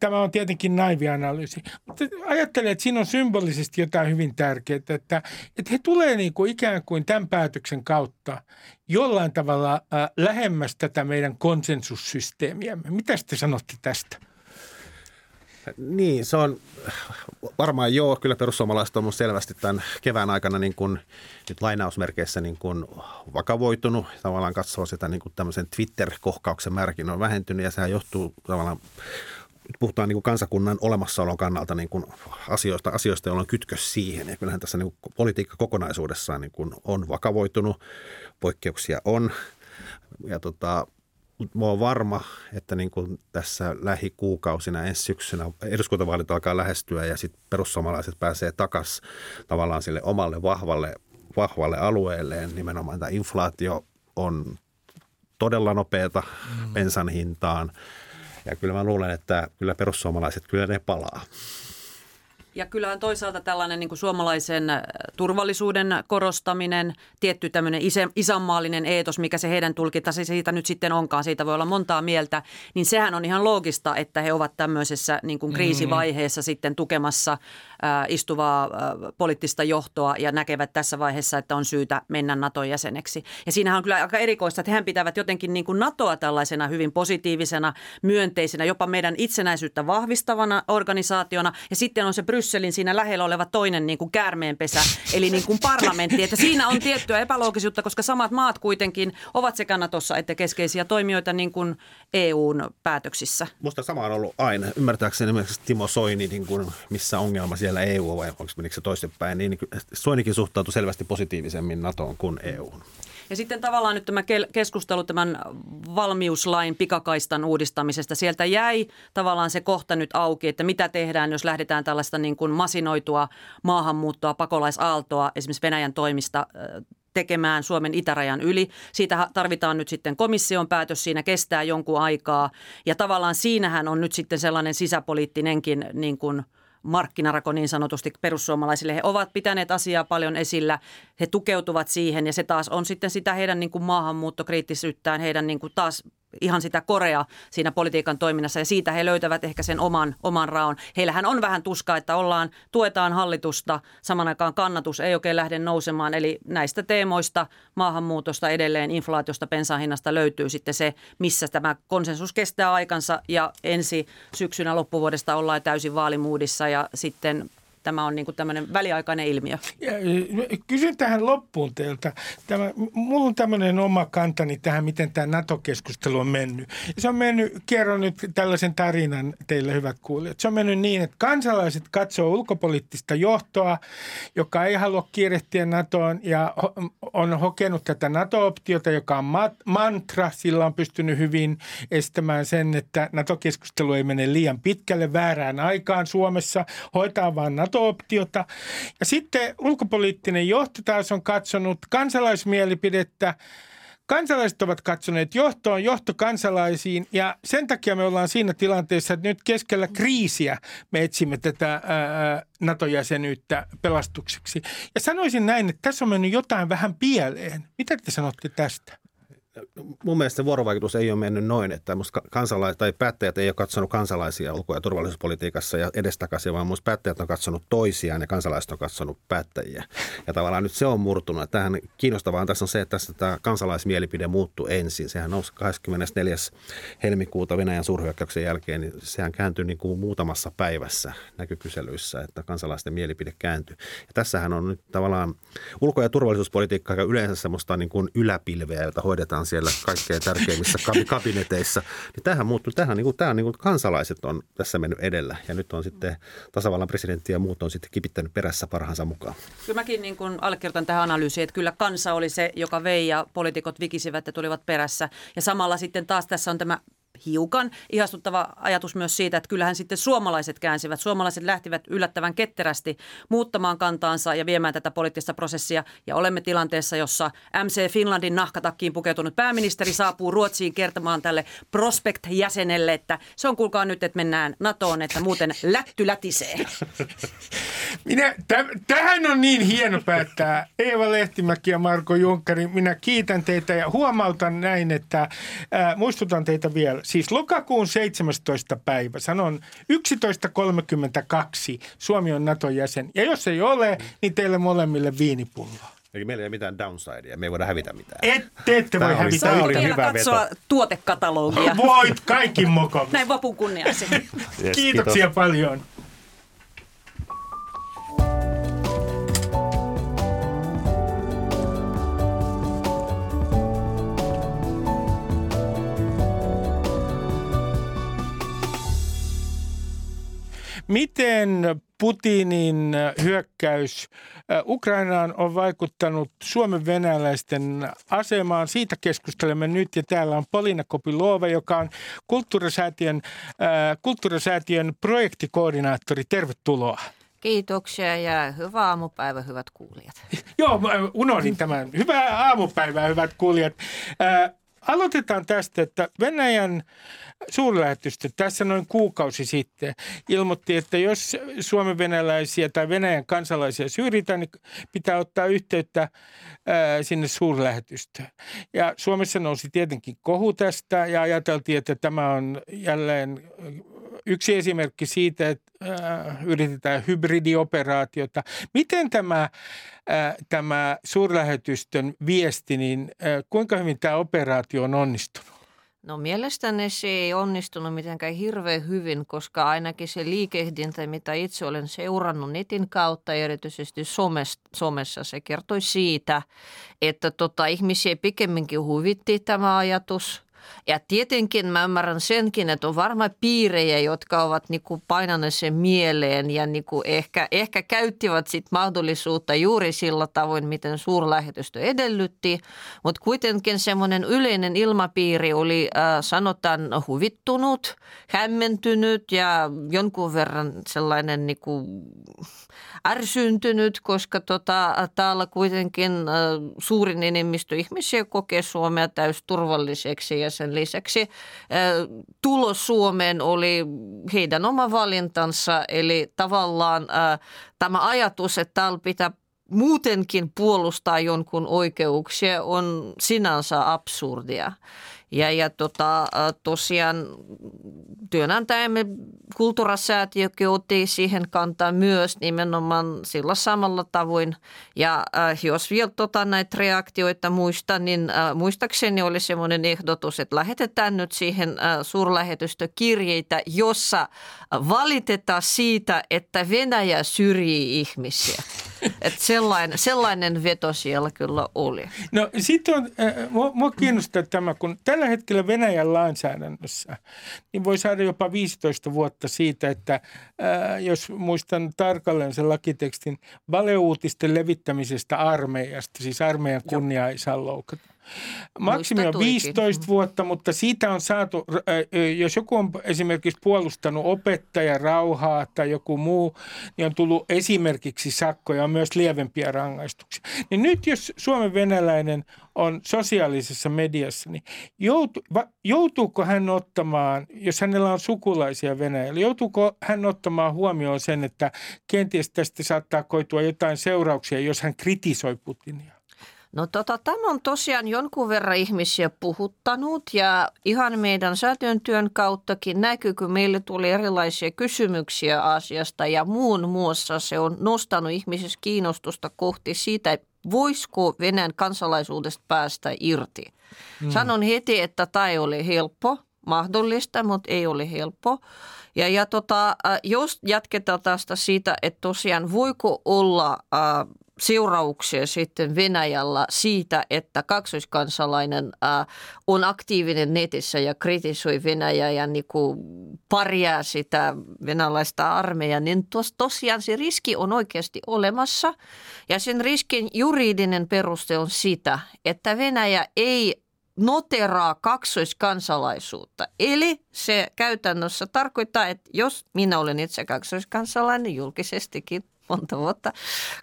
tämä on tietenkin naivi analyysi. Mutta ajattelen, että siinä on symbolisesti jotain hyvin tärkeää, että, että he tulee niin kuin ikään kuin tämän päätöksen kautta jollain tavalla äh, lähemmäs tätä meidän konsensussysteemiämme. Mitä te sanotte tästä? Niin, se on varmaan joo. Kyllä perussuomalaiset on selvästi tämän kevään aikana niin kuin, nyt lainausmerkeissä niin kuin vakavoitunut. Tavallaan katsoo sitä niin kuin tämmöisen Twitter-kohkauksen määräkin on vähentynyt ja sehän johtuu tavallaan puhutaan niin kuin kansakunnan olemassaolon kannalta niin kuin asioista, asioista, joilla on kytkös siihen. Ja kyllähän tässä niin kuin politiikka kokonaisuudessaan niin kuin on vakavoitunut, poikkeuksia on. Ja tota, mä oon varma, että niin kuin tässä lähikuukausina ensi syksynä eduskuntavaalit alkaa lähestyä ja sitten perussuomalaiset pääsee takaisin tavallaan sille omalle vahvalle, vahvalle alueelleen. Nimenomaan tämä inflaatio on todella nopeata mm. bensan hintaan. Ja kyllä mä luulen, että kyllä perussuomalaiset kyllä ne palaa. Ja kyllähän toisaalta tällainen niin kuin suomalaisen äh, turvallisuuden korostaminen, tietty tämmöinen isä, isänmaallinen eetos, mikä se heidän tulkintansa siitä nyt sitten onkaan, siitä voi olla montaa mieltä, niin sehän on ihan loogista, että he ovat tämmöisessä niin kuin kriisivaiheessa mm. sitten tukemassa äh, istuvaa äh, poliittista johtoa ja näkevät tässä vaiheessa, että on syytä mennä Naton jäseneksi. Ja siinähän on kyllä aika erikoista, että he pitävät jotenkin niin kuin NATOa tällaisena hyvin positiivisena, myönteisenä, jopa meidän itsenäisyyttä vahvistavana organisaationa. Ja sitten on se Brysselin siinä lähellä oleva toinen niin kuin käärmeenpesä, eli niin kuin parlamentti. Että siinä on tiettyä epäloogisuutta, koska samat maat kuitenkin ovat sekä Natossa että keskeisiä toimijoita niin kuin EUn päätöksissä. Musta sama on ollut aina. Ymmärtääkseni esimerkiksi Timo Soini, niin kuin missä ongelma siellä EU vai onko se toistepäin, niin Soinikin suhtautui selvästi positiivisemmin NATOon kuin EUun. Ja sitten tavallaan nyt tämä keskustelu tämän valmiuslain pikakaistan uudistamisesta. Sieltä jäi tavallaan se kohta nyt auki, että mitä tehdään, jos lähdetään tällaista niin kuin masinoitua maahanmuuttoa, pakolaisaaltoa esimerkiksi Venäjän toimista tekemään Suomen itärajan yli. Siitä tarvitaan nyt sitten komission päätös, siinä kestää jonkun aikaa. Ja tavallaan siinähän on nyt sitten sellainen sisäpoliittinenkin niin kuin – markkinarako niin sanotusti perussuomalaisille. He ovat pitäneet asiaa paljon esillä, he tukeutuvat siihen ja se taas on sitten sitä heidän niin kuin maahanmuuttokriittisyyttään, heidän niin kuin taas ihan sitä korea siinä politiikan toiminnassa ja siitä he löytävät ehkä sen oman, oman raon. Heillähän on vähän tuskaa, että ollaan, tuetaan hallitusta, saman aikaan kannatus ei oikein lähde nousemaan. Eli näistä teemoista, maahanmuutosta edelleen, inflaatiosta, bensahinnasta löytyy sitten se, missä tämä konsensus kestää aikansa ja ensi syksynä loppuvuodesta ollaan täysin vaalimuudissa ja sitten tämä on niin kuin tämmöinen väliaikainen ilmiö. Ja, kysyn tähän loppuun teiltä. Tämä, mulla on tämmöinen oma kantani tähän, miten tämä NATO-keskustelu on mennyt. Se on mennyt, kerron nyt tällaisen tarinan teille hyvät kuulijat. Se on mennyt niin, että kansalaiset katsoo ulkopoliittista johtoa, joka ei halua kiirehtiä NATOon ja on hokenut tätä NATO-optiota, joka on mantra. Sillä on pystynyt hyvin estämään sen, että NATO-keskustelu ei mene liian pitkälle väärään aikaan Suomessa. Hoitaa vaan NATO-optiota. Ja sitten ulkopoliittinen johto taas on katsonut kansalaismielipidettä. Kansalaiset ovat katsoneet johtoon, johto kansalaisiin ja sen takia me ollaan siinä tilanteessa, että nyt keskellä kriisiä me etsimme tätä NATO-jäsenyyttä pelastukseksi. Ja sanoisin näin, että tässä on mennyt jotain vähän pieleen. Mitä te sanotte tästä? Mun mielestä se vuorovaikutus ei ole mennyt noin, että kansalaiset tai päättäjät ei ole katsonut kansalaisia ulko- ja turvallisuuspolitiikassa ja edestakaisin, vaan musta päättäjät on katsonut toisiaan ja kansalaiset on katsonut päättäjiä. Ja tavallaan nyt se on murtunut. Tähän kiinnostavaa tässä on se, että tässä tämä kansalaismielipide muuttuu ensin. Sehän nousi 24. helmikuuta Venäjän suurhyökkäyksen jälkeen, niin sehän kääntyi niin kuin muutamassa päivässä näkykyselyissä, että kansalaisten mielipide kääntyi. Ja tässähän on nyt tavallaan ulko- ja turvallisuuspolitiikka yleensä semmoista niin kuin yläpilveä, jota hoidetaan siellä kaikkein tärkeimmissä kabineteissa. Niin tähän muuttuu, tähän niin kuin, tähän niin kuin kansalaiset on tässä mennyt edellä ja nyt on sitten tasavallan presidentti ja muut on sitten kipittänyt perässä parhaansa mukaan. Kyllä mäkin niin kuin allekirjoitan tähän analyysiin, että kyllä kansa oli se, joka vei ja poliitikot vikisivät ja tulivat perässä. Ja samalla sitten taas tässä on tämä hiukan ihastuttava ajatus myös siitä, että kyllähän sitten suomalaiset käänsivät. Suomalaiset lähtivät yllättävän ketterästi muuttamaan kantaansa ja viemään tätä poliittista prosessia. Ja olemme tilanteessa, jossa MC Finlandin nahkatakkiin pukeutunut pääministeri saapuu Ruotsiin kertomaan tälle Prospect-jäsenelle, että se on kuulkaa nyt, että mennään NATOon, että muuten lätty lätisee. <laughs> Minä, täh- tähän on niin hieno päättää. Eeva Lehtimäki ja Marko Junkkari, minä kiitän teitä ja huomautan näin, että ää, muistutan teitä vielä siis lokakuun 17. päivä, sanon 11.32, Suomi on NATO-jäsen. Ja jos ei ole, niin teille molemmille viinipulloa. Eli meillä ei ole mitään downsidea, me ei voida hävitä mitään. Ette, ette voi hävitä. Tämä oli hyvä katsoa veto. tuotekatalogia. Voit kaikki moko. Näin vapun kunniaksi. yes, Kiitoksia kiitos. paljon. Miten Putinin hyökkäys Ukrainaan on vaikuttanut Suomen venäläisten asemaan? Siitä keskustelemme nyt ja täällä on Polina Kopilova, joka on kulttuurisäätiön, kulttuurisäätiön projektikoordinaattori. Tervetuloa. Kiitoksia ja hyvää aamupäivää, hyvät kuulijat. Joo, unohdin tämän. Hyvää aamupäivää, hyvät kuulijat. Aloitetaan tästä, että Venäjän suurlähetystö tässä noin kuukausi sitten ilmoitti, että jos Suomen venäläisiä tai Venäjän kansalaisia syrjitään, niin pitää ottaa yhteyttä sinne suurlähetystöön. Ja Suomessa nousi tietenkin kohu tästä ja ajateltiin, että tämä on jälleen yksi esimerkki siitä, että äh, yritetään hybridioperaatiota. Miten tämä, äh, tämä suurlähetystön viesti, niin äh, kuinka hyvin tämä operaatio on onnistunut? No mielestäni se ei onnistunut mitenkään hirveän hyvin, koska ainakin se liikehdintä, mitä itse olen seurannut netin kautta, erityisesti somessa, somessa se kertoi siitä, että tota, ihmisiä pikemminkin huvitti tämä ajatus – ja tietenkin mä ymmärrän senkin, että on varmaan piirejä, jotka ovat niinku painaneet sen mieleen ja niinku ehkä, ehkä käyttivät sit mahdollisuutta juuri sillä tavoin, miten suurlähetystö edellytti. Mutta kuitenkin semmoinen yleinen ilmapiiri oli äh, sanotaan huvittunut, hämmentynyt ja jonkun verran sellainen niinku ärsyntynyt, koska tota, täällä kuitenkin äh, suurin enemmistö ihmisiä kokee Suomea täysturvalliseksi ja sen lisäksi äh, tulo Suomeen oli heidän oma valintansa. Eli tavallaan äh, tämä ajatus, että täällä pitää muutenkin puolustaa jonkun oikeuksia on sinänsä absurdia. Ja, ja tota, tosiaan työnantajamme kulttuurasäätiökin otti siihen kantaa myös nimenomaan sillä samalla tavoin. Ja äh, jos vielä tota, näitä reaktioita muista, niin äh, muistaakseni oli semmoinen ehdotus, että lähetetään nyt siihen äh, suurlähetystökirjeitä, jossa valitetaan siitä, että Venäjä syrjii ihmisiä. Että sellainen, sellainen veto siellä kyllä oli. No sitten on, äh, mua, mua kiinnostaa tämä, kun tällä hetkellä Venäjän lainsäädännössä, niin voi saada jopa 15 vuotta siitä, että äh, jos muistan tarkalleen sen lakitekstin, valeuutisten levittämisestä armeijasta, siis armeijan kunnia ei saa loukata. Maksimi on 15 vuotta, mutta siitä on saatu, jos joku on esimerkiksi puolustanut opettaja rauhaa tai joku muu, niin on tullut esimerkiksi sakkoja, myös lievempiä rangaistuksia. Niin nyt jos Suomen venäläinen on sosiaalisessa mediassa, niin joutu, va, joutuuko hän ottamaan, jos hänellä on sukulaisia Venäjällä, joutuuko hän ottamaan huomioon sen, että kenties tästä saattaa koitua jotain seurauksia, jos hän kritisoi Putinia? No tota, tämä on tosiaan jonkun verran ihmisiä puhuttanut ja ihan meidän säätyön työn kauttakin näkyy, kun meille tuli erilaisia kysymyksiä asiasta ja muun muassa se on nostanut ihmisissä kiinnostusta kohti siitä, voisiko Venäjän kansalaisuudesta päästä irti. Mm. Sanon heti, että tämä ei ole helppo, mahdollista, mutta ei ole helppo. Ja, ja tota, jos jatketaan tästä siitä, että tosiaan voiko olla äh, seurauksia sitten Venäjällä siitä, että kaksoiskansalainen äh, on aktiivinen netissä ja kritisoi Venäjää ja niin kuin parjaa sitä venäläistä armeijaa, niin tos, tosiaan se riski on oikeasti olemassa. Ja sen riskin juridinen peruste on sitä, että Venäjä ei noteraa kaksoiskansalaisuutta. Eli se käytännössä tarkoittaa, että jos minä olen itse kaksoiskansalainen julkisestikin monta vuotta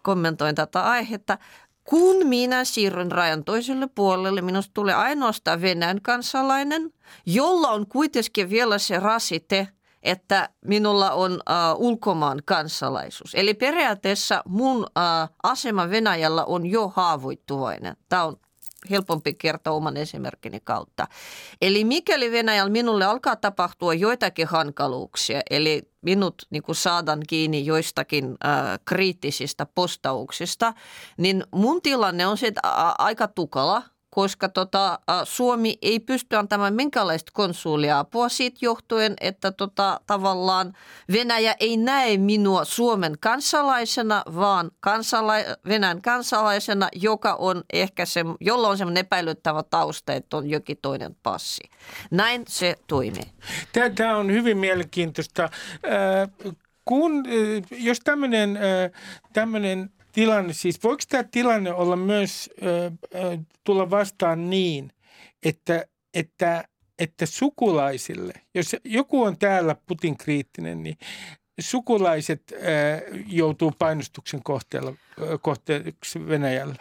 kommentoin tätä aihetta. Kun minä siirryn rajan toiselle puolelle, minusta tulee ainoastaan Venäjän kansalainen, jolla on kuitenkin vielä se rasite, että minulla on uh, ulkomaan kansalaisuus. Eli periaatteessa mun uh, asema Venäjällä on jo haavoittuvainen. Tämä on helpompi kertoa oman esimerkkini kautta. Eli mikäli Venäjällä minulle alkaa tapahtua joitakin hankaluuksia, eli minut niin kuin saadaan kiinni joistakin äh, kriittisistä postauksista, niin mun tilanne on se aika tukala – koska tota, Suomi ei pysty antamaan minkäänlaista konsuliapua siitä johtuen, että tota, tavallaan Venäjä ei näe minua Suomen kansalaisena, vaan kansala- Venäjän kansalaisena, joka on ehkä se, jolla on semmoinen epäilyttävä tausta, että on jokin toinen passi. Näin se toimii. Tämä on hyvin mielenkiintoista. Kun, jos tämmöinen tilanne, siis voiko tämä tilanne olla myös ö, ö, tulla vastaan niin, että, että, että sukulaisille, jos joku on täällä Putin kriittinen, niin sukulaiset ö, joutuu painostuksen kohteella, kohteeksi Venäjällä?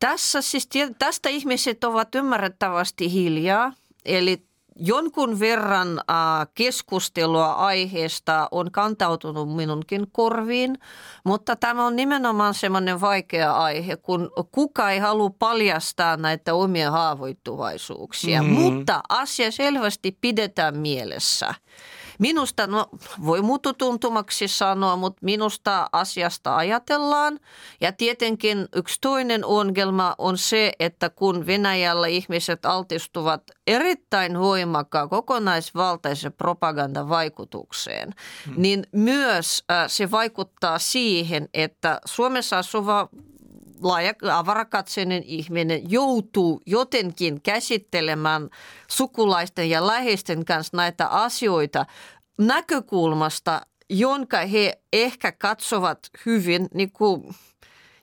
Tässä siis, tästä ihmiset ovat ymmärrettävästi hiljaa. Eli jonkun verran äh, keskustelua aiheesta on kantautunut minunkin korviin, mutta tämä on nimenomaan semmoinen vaikea aihe, kun kuka ei halua paljastaa näitä omia haavoittuvaisuuksia, mm. mutta asia selvästi pidetään mielessä. Minusta, no voi mututuntumaksi sanoa, mutta minusta asiasta ajatellaan. Ja tietenkin yksi toinen ongelma on se, että kun Venäjällä ihmiset altistuvat erittäin voimakkaan kokonaisvaltaisen propagandavaikutukseen, hmm. niin myös äh, se vaikuttaa siihen, että Suomessa asuva avarakatseinen ihminen joutuu jotenkin käsittelemään sukulaisten ja läheisten kanssa näitä asioita näkökulmasta, jonka he ehkä katsovat hyvin niin kuin,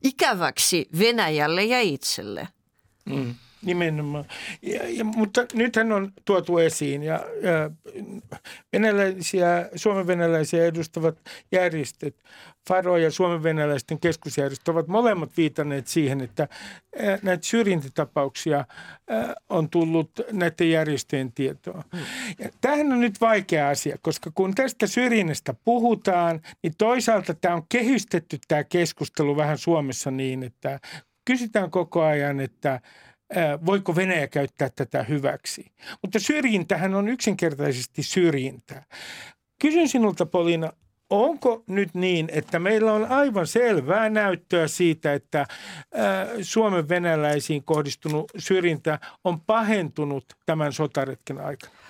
ikäväksi Venäjälle ja itselle. Mm. Nimenomaan. Ja, ja, mutta nythän on tuotu esiin ja, ja venäläisiä, Suomen venäläisiä edustavat järjestöt, Faro ja Suomen venäläisten keskusjärjestö ovat molemmat viitanneet siihen, että näitä syrjintätapauksia on tullut näiden järjestöjen tietoon. Ja tämähän on nyt vaikea asia, koska kun tästä syrjinnästä puhutaan, niin toisaalta tämä on kehystetty tämä keskustelu vähän Suomessa niin, että kysytään koko ajan, että – voiko Venäjä käyttää tätä hyväksi. Mutta syrjintähän on yksinkertaisesti syrjintää. Kysyn sinulta, Polina, onko nyt niin, että meillä on aivan selvää näyttöä siitä, että Suomen venäläisiin kohdistunut syrjintä on pahentunut tämän sotaretken aikana?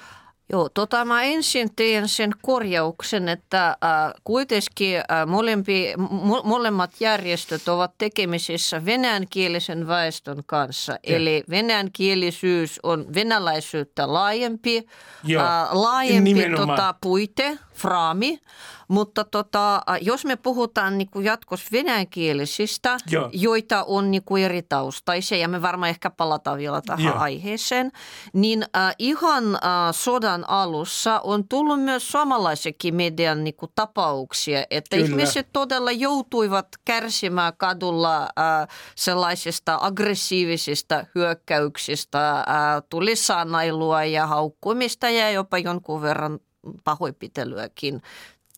Joo, tota mä ensin teen sen korjauksen, että äh, kuitenkin äh, molempi, mo, molemmat järjestöt ovat tekemisissä venäjänkielisen väestön kanssa. Ja. Eli venäjänkielisyys on venäläisyyttä laajempi, äh, laajempi tota, puite, fraami. Mutta tota, jos me puhutaan niin kuin jatkossa venäjänkielisistä, Joo. joita on niin kuin eri taustaisia, ja me varmaan ehkä palataan vielä tähän Joo. aiheeseen, niin äh, ihan äh, sodan alussa on tullut myös suomalaisiakin median niin kuin tapauksia, että Kyllä. ihmiset todella joutuivat kärsimään kadulla äh, sellaisista aggressiivisista hyökkäyksistä, äh, tuli sanailua ja haukkumista ja jopa jonkun verran pahoinpitelyäkin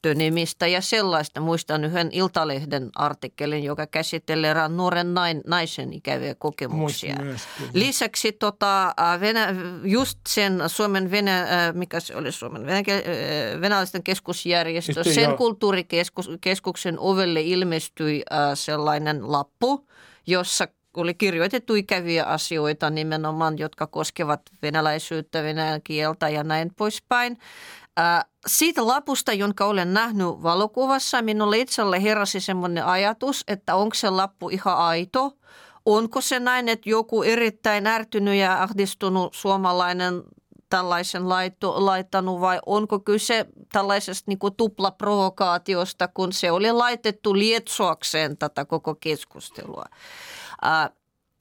tönimistä ja sellaista. Muistan yhden Iltalehden artikkelin, joka käsittelee nuoren nain, naisen ikäviä kokemuksia. Lisäksi tota, Venä, just sen Suomen Venä, mikä se oli Suomen Venä, venäläisten keskusjärjestö, Sitten sen jo. kulttuurikeskuksen ovelle ilmestyi sellainen lappu, jossa oli kirjoitettu ikäviä asioita nimenomaan, jotka koskevat venäläisyyttä, venäjän kieltä ja näin poispäin. Äh, siitä lapusta, jonka olen nähnyt valokuvassa, minulle itselle heräsi semmoinen ajatus, että onko se lappu ihan aito. Onko se näin, että joku erittäin ärtynyt ja ahdistunut suomalainen tällaisen laittu, laittanut vai onko kyse tällaisesta niin kuin tuplaprovokaatiosta, kun se oli laitettu lietsoakseen tätä koko keskustelua. Äh,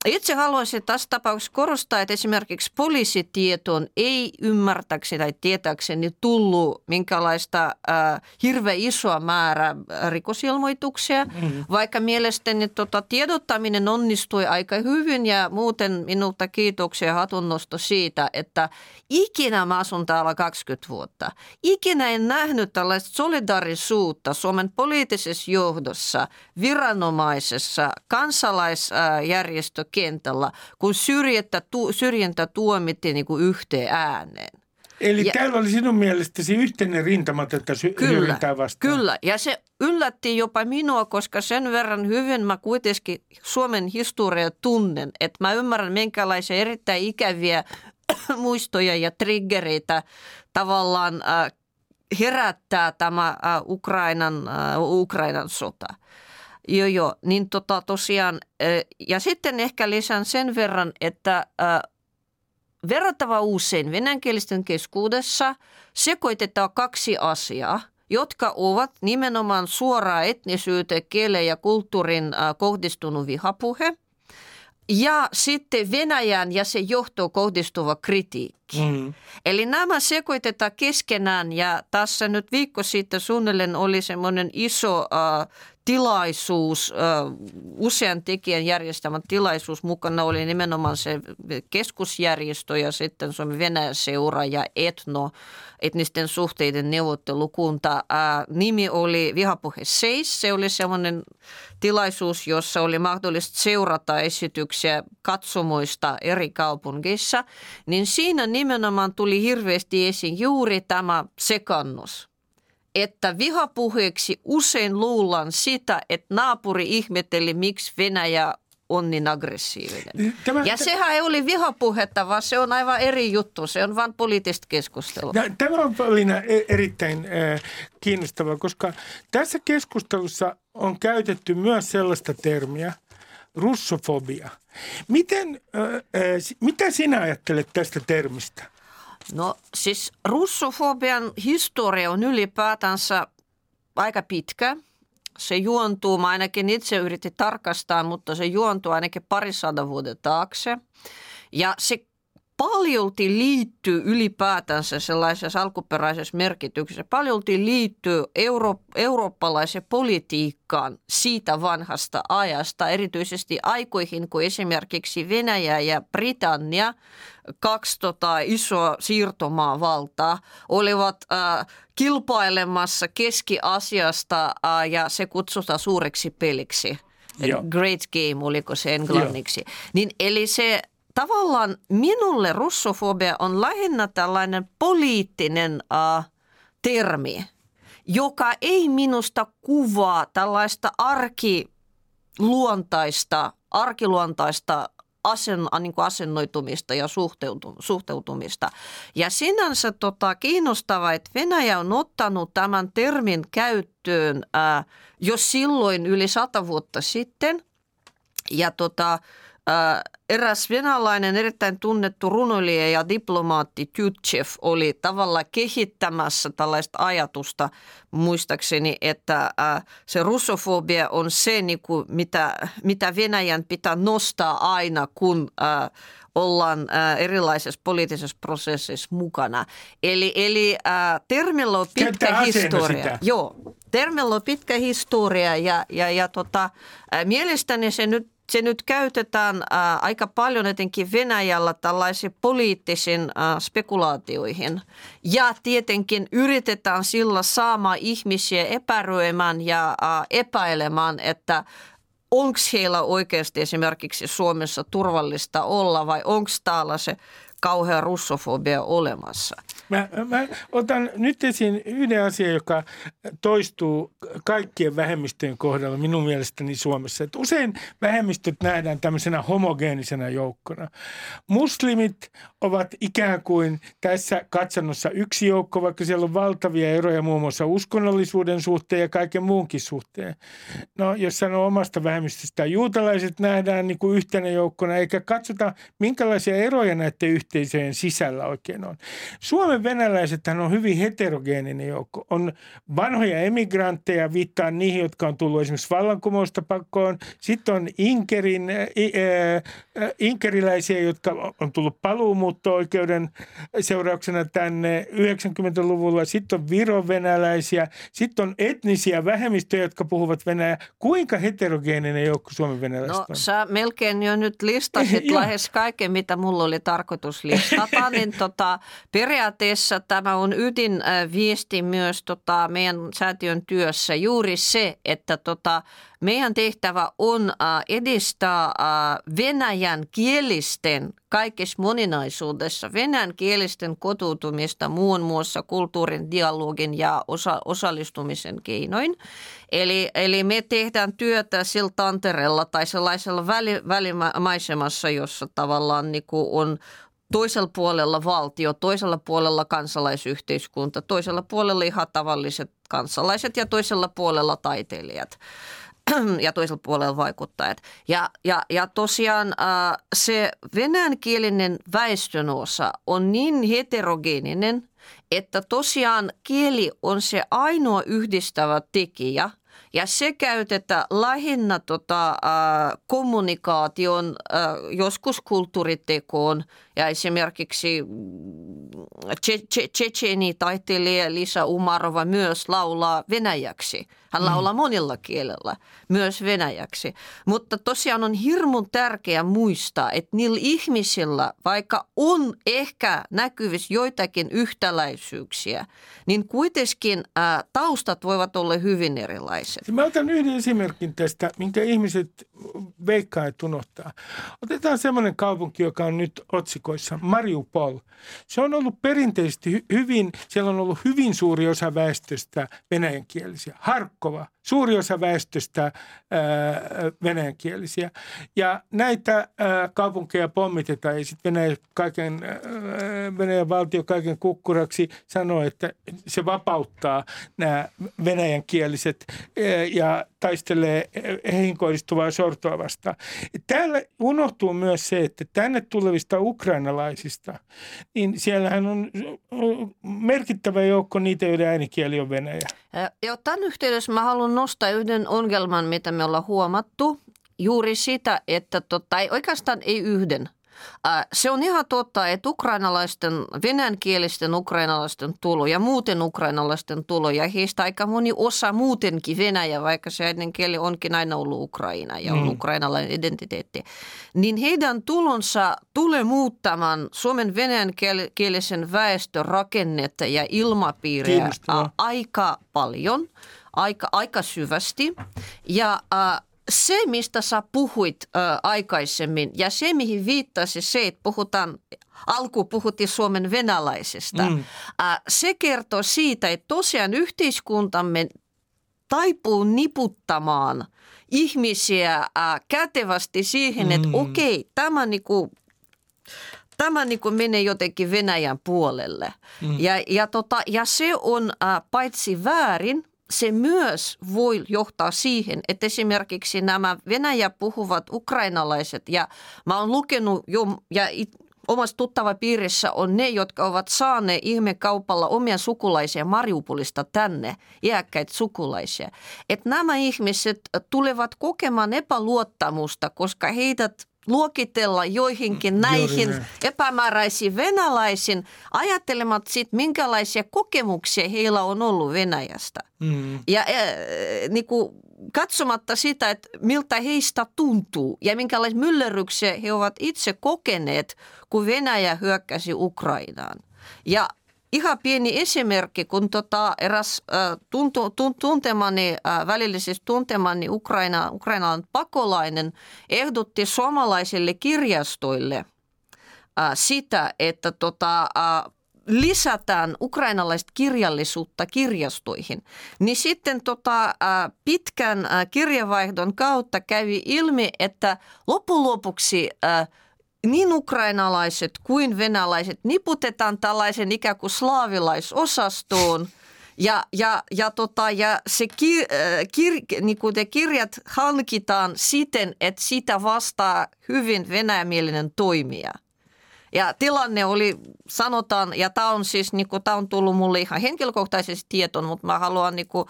itse haluaisin tässä tapauksessa korostaa, että esimerkiksi poliisitietoon ei ymmärtäkseni tai tietääkseni tullut minkälaista äh, hirveän isoa määrää rikosilmoituksia, mm-hmm. vaikka mielestäni tota, tiedottaminen onnistui aika hyvin ja muuten minulta kiitoksia ja hatunnosto siitä, että ikinä mä asun täällä 20 vuotta. Ikinä en nähnyt tällaista solidarisuutta Suomen poliittisessa johdossa, viranomaisessa, kansalaisjärjestö kentällä, kun syrjintä, tu, syrjintä tuomittiin niin kuin yhteen ääneen. Eli ja, täällä oli sinun mielestäsi yhteinen rintama tätä sy- kyllä, vastaan. Kyllä, ja se yllätti jopa minua, koska sen verran hyvin mä kuitenkin Suomen historiaa tunnen, että mä ymmärrän minkälaisia erittäin ikäviä <coughs> muistoja ja triggereitä tavallaan äh, herättää tämä äh, Ukrainan, äh, Ukrainan sota. Joo, joo. Niin tota, tosiaan, ja sitten ehkä lisään sen verran, että verrattava usein venäjänkielisten keskuudessa sekoitetaan kaksi asiaa, jotka ovat nimenomaan suoraa etnisyyteen, kieleen ja kulttuurin kohdistunut vihapuhe – ja sitten Venäjän ja se johtoon kohdistuva kritiikki. Mm. Eli nämä sekoitetaan keskenään ja tässä nyt viikko sitten suunnilleen oli semmoinen iso äh, tilaisuus, usean tekijän järjestämä tilaisuus. Mukana oli nimenomaan se keskusjärjestö ja sitten Suomen Venäjän seura ja etno, etnisten suhteiden neuvottelukunta. Nimi oli Vihapuhe 6. Se oli sellainen tilaisuus, jossa oli mahdollista seurata esityksiä katsomoista eri kaupungeissa. Niin siinä nimenomaan tuli hirveästi esiin juuri tämä sekannus että vihapuheeksi usein luullaan sitä, että naapuri ihmetteli, miksi Venäjä on niin aggressiivinen. Tämä, ja sehän ei ole vihapuhetta, vaan se on aivan eri juttu. Se on vain poliittista keskustelua. Tämä on Pauliina e- erittäin äh, kiinnostavaa, koska tässä keskustelussa on käytetty myös sellaista termiä, russofobia. Miten, äh, äh, mitä sinä ajattelet tästä termistä? No siis russofobian historia on ylipäätänsä aika pitkä. Se juontuu, mä ainakin itse yritin tarkastaa, mutta se juontuu ainakin parisadan vuoden taakse. Ja se paljolti liittyy ylipäätänsä sellaisessa alkuperäisessä merkityksessä, paljolti liittyy euro, eurooppalaiseen politiikkaan siitä vanhasta ajasta, erityisesti aikoihin, kun esimerkiksi Venäjä ja Britannia, kaksi tota, isoa siirtomaavaltaa, olivat äh, kilpailemassa Keski-Asiasta äh, ja se kutsutaan suureksi peliksi. Joo. Great Game, oliko se englanniksi. Joo. Niin, eli se tavallaan minulle russofobia on lähinnä tällainen poliittinen uh, termi, joka ei minusta kuvaa tällaista arkiluontaista, arkiluontaista asen, niin kuin asennoitumista ja suhteutumista. Ja sinänsä tota, kiinnostavaa, että Venäjä on ottanut tämän termin käyttöön ää, jo silloin yli sata vuotta sitten. Ja tota, eräs venäläinen erittäin tunnettu runoilija ja diplomaatti Tytchev oli tavallaan kehittämässä tällaista ajatusta muistaakseni, että se russofobia on se, niin kuin mitä, mitä Venäjän pitää nostaa aina, kun ollaan erilaisessa poliittisessa prosessissa mukana. Eli, eli termillä on pitkä historia. Sitä. Joo, termillä on pitkä historia ja, ja, ja tota, mielestäni se nyt se nyt käytetään ää, aika paljon etenkin Venäjällä tällaisiin poliittisiin ää, spekulaatioihin. Ja tietenkin yritetään sillä saamaan ihmisiä epäröimään ja ää, epäilemään, että onko heillä oikeasti esimerkiksi Suomessa turvallista olla vai onko täällä se kauhea russofobia olemassa. Mä, mä otan nyt esiin yhden asian, joka toistuu kaikkien vähemmistöjen kohdalla minun mielestäni Suomessa. Että usein vähemmistöt nähdään tämmöisenä homogeenisena joukkona. Muslimit ovat ikään kuin tässä katsannossa yksi joukko, vaikka siellä on valtavia eroja muun muassa uskonnollisuuden suhteen ja kaiken muunkin suhteen. No jos sanoo omasta vähemmistöstä, juutalaiset nähdään niin kuin yhtenä joukkona, eikä katsota minkälaisia eroja näiden yhteisöjen sisällä oikein on. Suomen venäläiset on hyvin heterogeeninen joukko. On vanhoja emigrantteja, viittaa niihin, jotka on tullut esimerkiksi vallankumousta pakkoon. Sitten on Inkerin, äh, äh, inkeriläisiä, jotka on tullut paluumuutto-oikeuden seurauksena tänne 90-luvulla. Sitten on virovenäläisiä. Sitten on etnisiä vähemmistöjä, jotka puhuvat venäjää. Kuinka heterogeeninen joukko Suomen venäläistä no, on? sä melkein jo nyt listasit <laughs> lähes kaiken, mitä mulla oli tarkoitus listata. niin tota, periaatteessa tämä on ydinviesti myös tota, meidän säätiön työssä. Juuri se, että tota, meidän tehtävä on edistää venäjän kielisten kaikessa moninaisuudessa, venäjän kielisten kotoutumista muun muassa kulttuurin, dialogin ja osa, osallistumisen keinoin. Eli, eli me tehdään työtä sillä tantereella tai sellaisella väli, välimaisemassa, jossa tavallaan niin on toisella puolella valtio, toisella puolella kansalaisyhteiskunta, toisella puolella ihan tavalliset kansalaiset ja toisella puolella taiteilijat <clears throat> ja toisella puolella vaikuttajat. Ja, ja, ja tosiaan äh, se venäjänkielinen väestönosa on niin heterogeeninen, että tosiaan kieli on se ainoa yhdistävä tekijä – ja se käytetään lähinnä tota, äh, kommunikaation, äh, joskus kulttuuritekoon ja esimerkiksi Tsetseni taiteilija Lisa Umarova myös laulaa venäjäksi. Hän laulaa mm. monilla kielellä, myös venäjäksi. Mutta tosiaan on hirmun tärkeää muistaa, että niillä ihmisillä, vaikka on ehkä näkyvissä joitakin yhtäläisyyksiä, niin kuitenkin ää, taustat voivat olla hyvin erilaiset. Mä otan yhden esimerkin tästä, minkä ihmiset veikkaa ja unohtaa. Otetaan semmoinen kaupunki, joka on nyt otsikoissa, Mariupol. Se on ollut perinteisesti hyvin, siellä on ollut hyvin suuri osa väestöstä venäjänkielisiä. Harkkova, suuri osa väestöstä venäjänkielisiä. Ja näitä kaupunkeja pommitetaan ja sitten Venäjä kaiken, Venäjän valtio kaiken kukkuraksi sanoo, että se vapauttaa nämä venäjänkieliset ja taistelee heihin kohdistuvaa sortoa vastaan. Täällä unohtuu myös se, että tänne tulevista ukrainalaisista, niin siellähän on merkittävä joukko niitä, joiden äänikieli on venäjä. Ja tämän yhteydessä mä haluan nostaa yhden ongelman, mitä me ollaan huomattu. Juuri sitä, että tota, ei oikeastaan ei yhden – se on ihan totta, että ukrainalaisten, venäjänkielisten ukrainalaisten tulo ja muuten ukrainalaisten tulo ja heistä aika moni osa muutenkin Venäjä, vaikka se äidinkieli onkin aina ollut Ukraina ja on mm. ukrainalainen identiteetti, niin heidän tulonsa tulee muuttamaan Suomen venäjänkielisen väestön rakennetta ja ilmapiiriä aika paljon, aika, aika syvästi. Ja äh, se, mistä sä puhuit äh, aikaisemmin ja se, mihin viittasi se, että puhutaan alku puhuttiin Suomen venäläisestä. Mm. Äh, se kertoo siitä, että tosiaan yhteiskuntamme taipuu niputtamaan ihmisiä äh, kätevästi siihen, mm. että okei, tämä niinku, tämä niinku menee jotenkin Venäjän puolelle. Mm. Ja, ja, tota, ja se on äh, paitsi väärin, se myös voi johtaa siihen, että esimerkiksi nämä Venäjä puhuvat ukrainalaiset, ja mä oon lukenut jo, ja omassa tuttava piirissä on ne, jotka ovat saaneet ihmekaupalla omia sukulaisia Mariupolista tänne, iäkkäitä sukulaisia. Että nämä ihmiset tulevat kokemaan epäluottamusta, koska heidät luokitella joihinkin näihin epämääräisiin venäläisiin, ajattelemat sitten, minkälaisia kokemuksia heillä on ollut Venäjästä. Mm. Ja äh, niin kuin, katsomatta sitä, että miltä heistä tuntuu ja minkälaisia myllerryksiä he ovat itse kokeneet, kun Venäjä hyökkäsi Ukrainaan. Ja ihan pieni esimerkki, kun tota eräs tuntemani, välillisesti tuntemani Ukraina, Ukrainan pakolainen ehdotti suomalaisille kirjastoille sitä, että tota, lisätään ukrainalaista kirjallisuutta kirjastoihin, niin sitten tota, pitkän kirjavaihdon kautta kävi ilmi, että loppujen lopuksi niin ukrainalaiset kuin venäläiset niputetaan tällaisen ikään kuin slaavilaisosastoon – ja, ja, ja, tota, ja se kir, kir, niin kuin te kirjat hankitaan siten, että sitä vastaa hyvin venäjämielinen toimija. Ja tilanne oli, sanotaan, ja tämä on siis, niin kuin, tämä on tullut mulle ihan henkilökohtaisesti tietoon, mutta mä haluan niin kuin,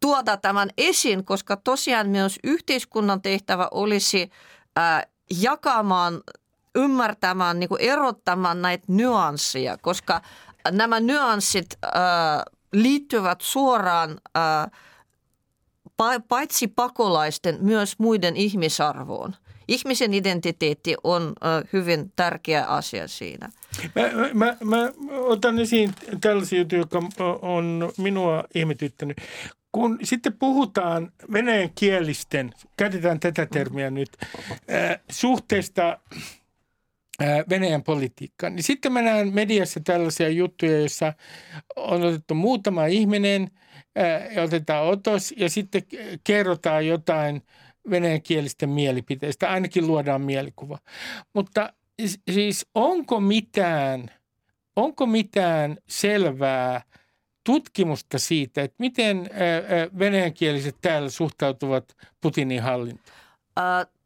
tuoda tämän esiin, koska tosiaan myös yhteiskunnan tehtävä olisi ää, jakamaan, ymmärtämään, niin kuin erottamaan näitä nyansseja, koska nämä nyanssit ää, liittyvät suoraan ää, paitsi pakolaisten myös muiden ihmisarvoon ihmisen identiteetti on hyvin tärkeä asia siinä. Mä, mä, mä otan esiin tällaisia juttuja, joka on minua ihmetyttänyt. Kun sitten puhutaan venäjän kielisten, käytetään tätä termiä nyt, äh, suhteesta Venäjän politiikkaan, niin sitten mä näen mediassa tällaisia juttuja, joissa on otettu muutama ihminen otetaan otos ja sitten kerrotaan jotain – venäjänkielisten mielipiteistä, ainakin luodaan mielikuva. Mutta siis onko mitään, onko mitään selvää tutkimusta siitä, että miten venäjänkieliset täällä suhtautuvat Putinin hallintoon?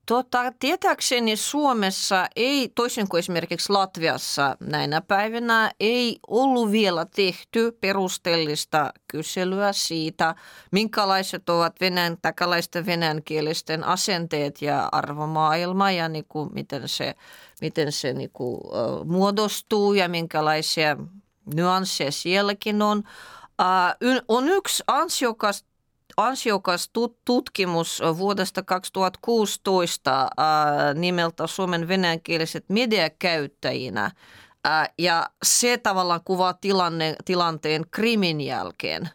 Tota, tietääkseni Suomessa ei, toisin kuin esimerkiksi Latviassa näinä päivinä, ei ollut vielä tehty perusteellista kyselyä siitä, minkälaiset ovat venäjän, takalaisten venäjänkielisten asenteet ja arvomaailma ja niin kuin, miten se, miten se niin kuin, uh, muodostuu ja minkälaisia nyansseja sielläkin on. Uh, on yksi ansiokas ansiokas tutkimus vuodesta 2016 nimeltä Suomen venäjänkieliset mediakäyttäjinä. Ja se tavallaan kuvaa tilanne, tilanteen krimin jälkeen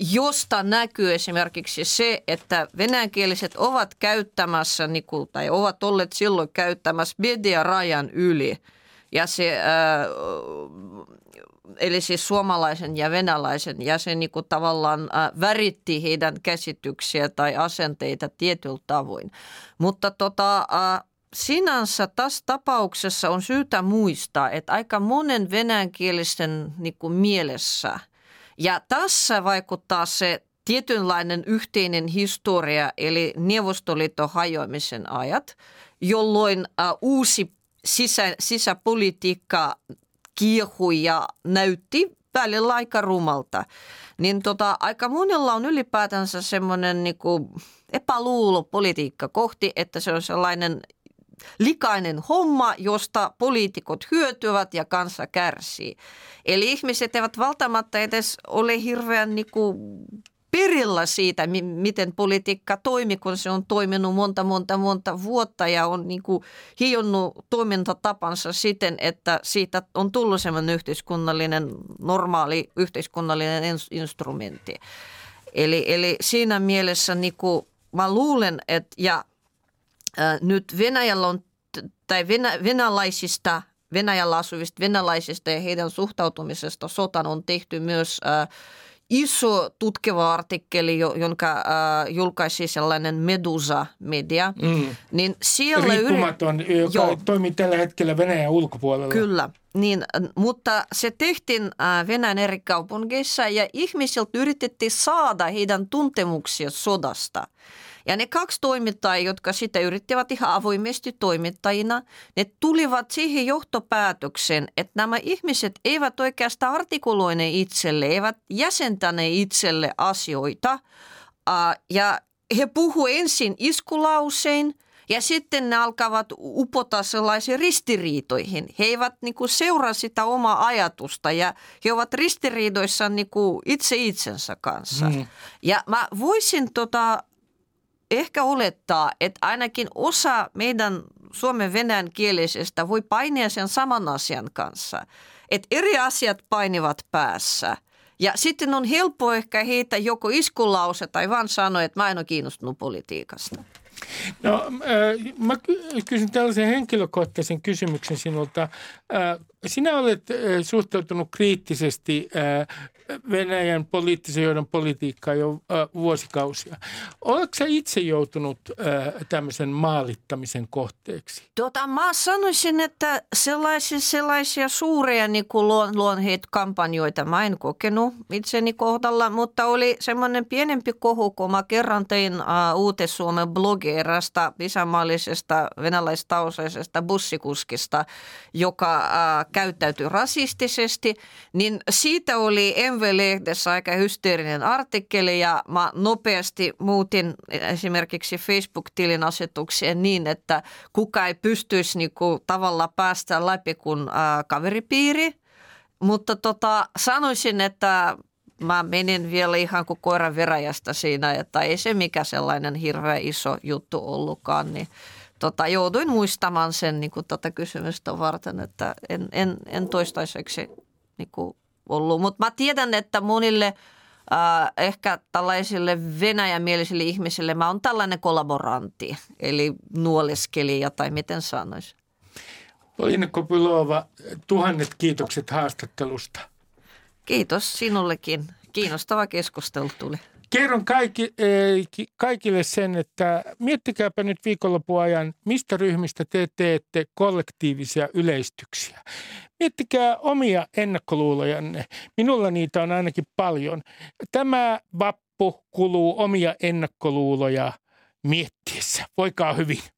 josta näkyy esimerkiksi se, että venäjänkieliset ovat käyttämässä, tai ovat olleet silloin käyttämässä media-rajan yli. Ja se, eli siis suomalaisen ja venäläisen, ja se niin kuin tavallaan väritti heidän käsityksiä tai asenteita tietyllä tavoin. Mutta tota, sinänsä tässä tapauksessa on syytä muistaa, että aika monen venäjänkielisen niin kuin mielessä – ja tässä vaikuttaa se tietynlainen yhteinen historia, eli Neuvostoliiton hajoamisen ajat, jolloin uusi sisä, sisäpolitiikka kiehui ja näytti välillä aika rumalta. Niin tota, aika monella on ylipäätänsä semmoinen niinku epäluulopolitiikka kohti, että se on sellainen likainen homma, josta poliitikot hyötyvät ja kansa kärsii. Eli ihmiset eivät välttämättä edes ole hirveän niin kuin perillä siitä, miten politiikka toimii, kun se on toiminut monta, monta, monta vuotta ja on niin kuin hionnut toimintatapansa siten, että siitä on tullut sellainen yhteiskunnallinen, normaali yhteiskunnallinen instrumentti. Eli, eli siinä mielessä niin kuin mä luulen, että ja nyt Venäjällä on, tai venä, venäläisistä, Venäjällä asuvista venäläisistä ja heidän suhtautumisesta sotaan on tehty myös äh, iso tutkiva artikkeli, jonka äh, julkaisi sellainen Medusa-media. Mm. Niin siellä Riippumaton, yri... joka Joo. toimii tällä hetkellä Venäjän ulkopuolella. Kyllä, niin, mutta se tehtiin äh, Venäjän eri kaupungeissa ja ihmisiltä yritettiin saada heidän tuntemuksia sodasta – ja ne kaksi toimittajaa, jotka sitä yrittivät ihan avoimesti toimittajina, ne tulivat siihen johtopäätökseen, että nämä ihmiset eivät oikeastaan artikuloine itselle, eivät jäsentäne itselle asioita. Ja he puhuivat ensin iskulausein ja sitten ne alkavat upota sellaisiin ristiriitoihin. He eivät niin kuin, seuraa sitä omaa ajatusta ja he ovat ristiriidoissa niin kuin, itse itsensä kanssa. Mm. Ja mä voisin tota, ehkä olettaa, että ainakin osa meidän suomen venäjän kielisestä voi painia sen saman asian kanssa. Että eri asiat painivat päässä. Ja sitten on helppo ehkä heitä joko iskulause tai vaan sanoa, että mä en ole kiinnostunut politiikasta. No, äh, mä kysyn tällaisen henkilökohtaisen kysymyksen sinulta. Äh, sinä olet äh, suhtautunut kriittisesti Venäjän poliittisen johdon politiikkaa jo vuosikausia. Oletko sä itse joutunut tämmöisen maalittamisen kohteeksi? Tota, mä sanoisin, että sellaisia, sellaisia suuria niin luon, kampanjoita mä en kokenut itseni kohdalla, mutta oli semmoinen pienempi kohu, kun mä kerran tein Uutes-Suomen blogi erästä isänmaallisesta venäläistausaisesta bussikuskista, joka käyttäytyi rasistisesti, niin siitä oli MV-lehdessä aika hysteerinen artikkeli ja mä nopeasti muutin esimerkiksi Facebook-tilin asetukseen niin, että kuka ei pystyisi niinku tavalla päästä läpi kuin äh, kaveripiiri. Mutta tota, sanoisin, että mä menin vielä ihan kuin koiran veräjästä siinä, että ei se mikä sellainen hirveän iso juttu ollutkaan, niin tota, jouduin muistamaan sen niin kuin tätä kysymystä varten, että en, en, en toistaiseksi niin kuin ollut. Mutta mä tiedän, että monille äh, ehkä tällaisille venäjämielisille ihmisille mä oon tällainen kollaborantti, eli nuoleskelija tai miten sanoisi. Polina Kopylova, tuhannet kiitokset haastattelusta. Kiitos sinullekin. Kiinnostava keskustelu tuli. Kerron kaikki, kaikille sen, että miettikääpä nyt viikonlopun ajan, mistä ryhmistä te teette kollektiivisia yleistyksiä. Miettikää omia ennakkoluulojanne. Minulla niitä on ainakin paljon. Tämä vappu kuluu omia ennakkoluuloja miettiessä. Voikaa hyvin.